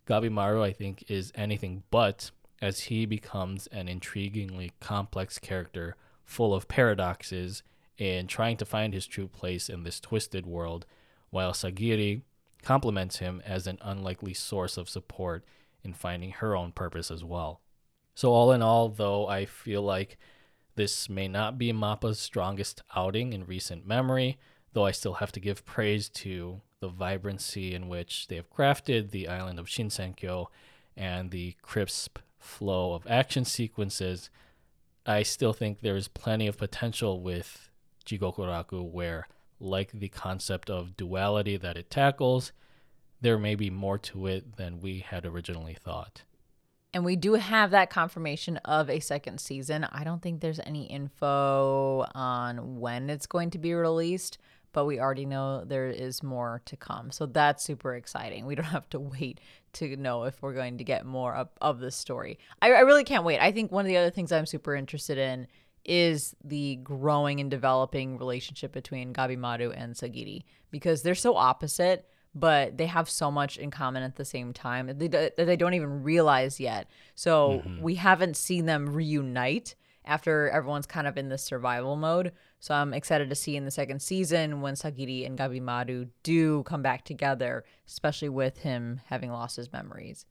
Speaker 2: Gabimaru, I think, is anything but, as he becomes an intriguingly complex character full of paradoxes and trying to find his true place in this twisted world, while Sagiri complements him as an unlikely source of support in finding her own purpose as well. So, all in all, though, I feel like this may not be Mappa's strongest outing in recent memory, though I still have to give praise to the vibrancy in which they have crafted the island of Shinsenkyo and the crisp flow of action sequences. I still think there is plenty of potential with Jigokuraku where, like the concept of duality that it tackles, there may be more to it than we had originally thought.
Speaker 1: And we do have that confirmation of a second season. I don't think there's any info on when it's going to be released, but we already know there is more to come. So that's super exciting. We don't have to wait to know if we're going to get more of, of this story. I, I really can't wait. I think one of the other things I'm super interested in is the growing and developing relationship between Gabimaru and Sagiri because they're so opposite but they have so much in common at the same time that they, that they don't even realize yet. So mm-hmm. we haven't seen them reunite after everyone's kind of in this survival mode. So I'm excited to see in the second season when Sagiri and Gabimaru do come back together, especially with him having lost his memories.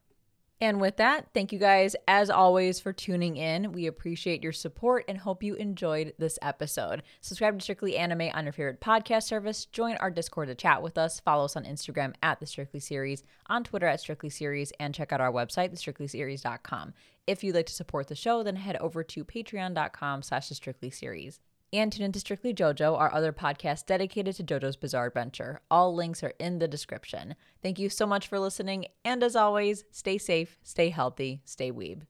Speaker 1: And with that, thank you guys as always for tuning in. We appreciate your support and hope you enjoyed this episode. Subscribe to Strictly Anime on your favorite podcast service. Join our Discord to chat with us. Follow us on Instagram at the Strictly Series, on Twitter at Strictly Series, and check out our website, thestrictlyseries.com. If you'd like to support the show, then head over to patreon.com slash the Strictly Series and tune into Strictly JoJo, our other podcast dedicated to JoJo's Bizarre Adventure. All links are in the description. Thank you so much for listening, and as always, stay safe, stay healthy, stay weeb.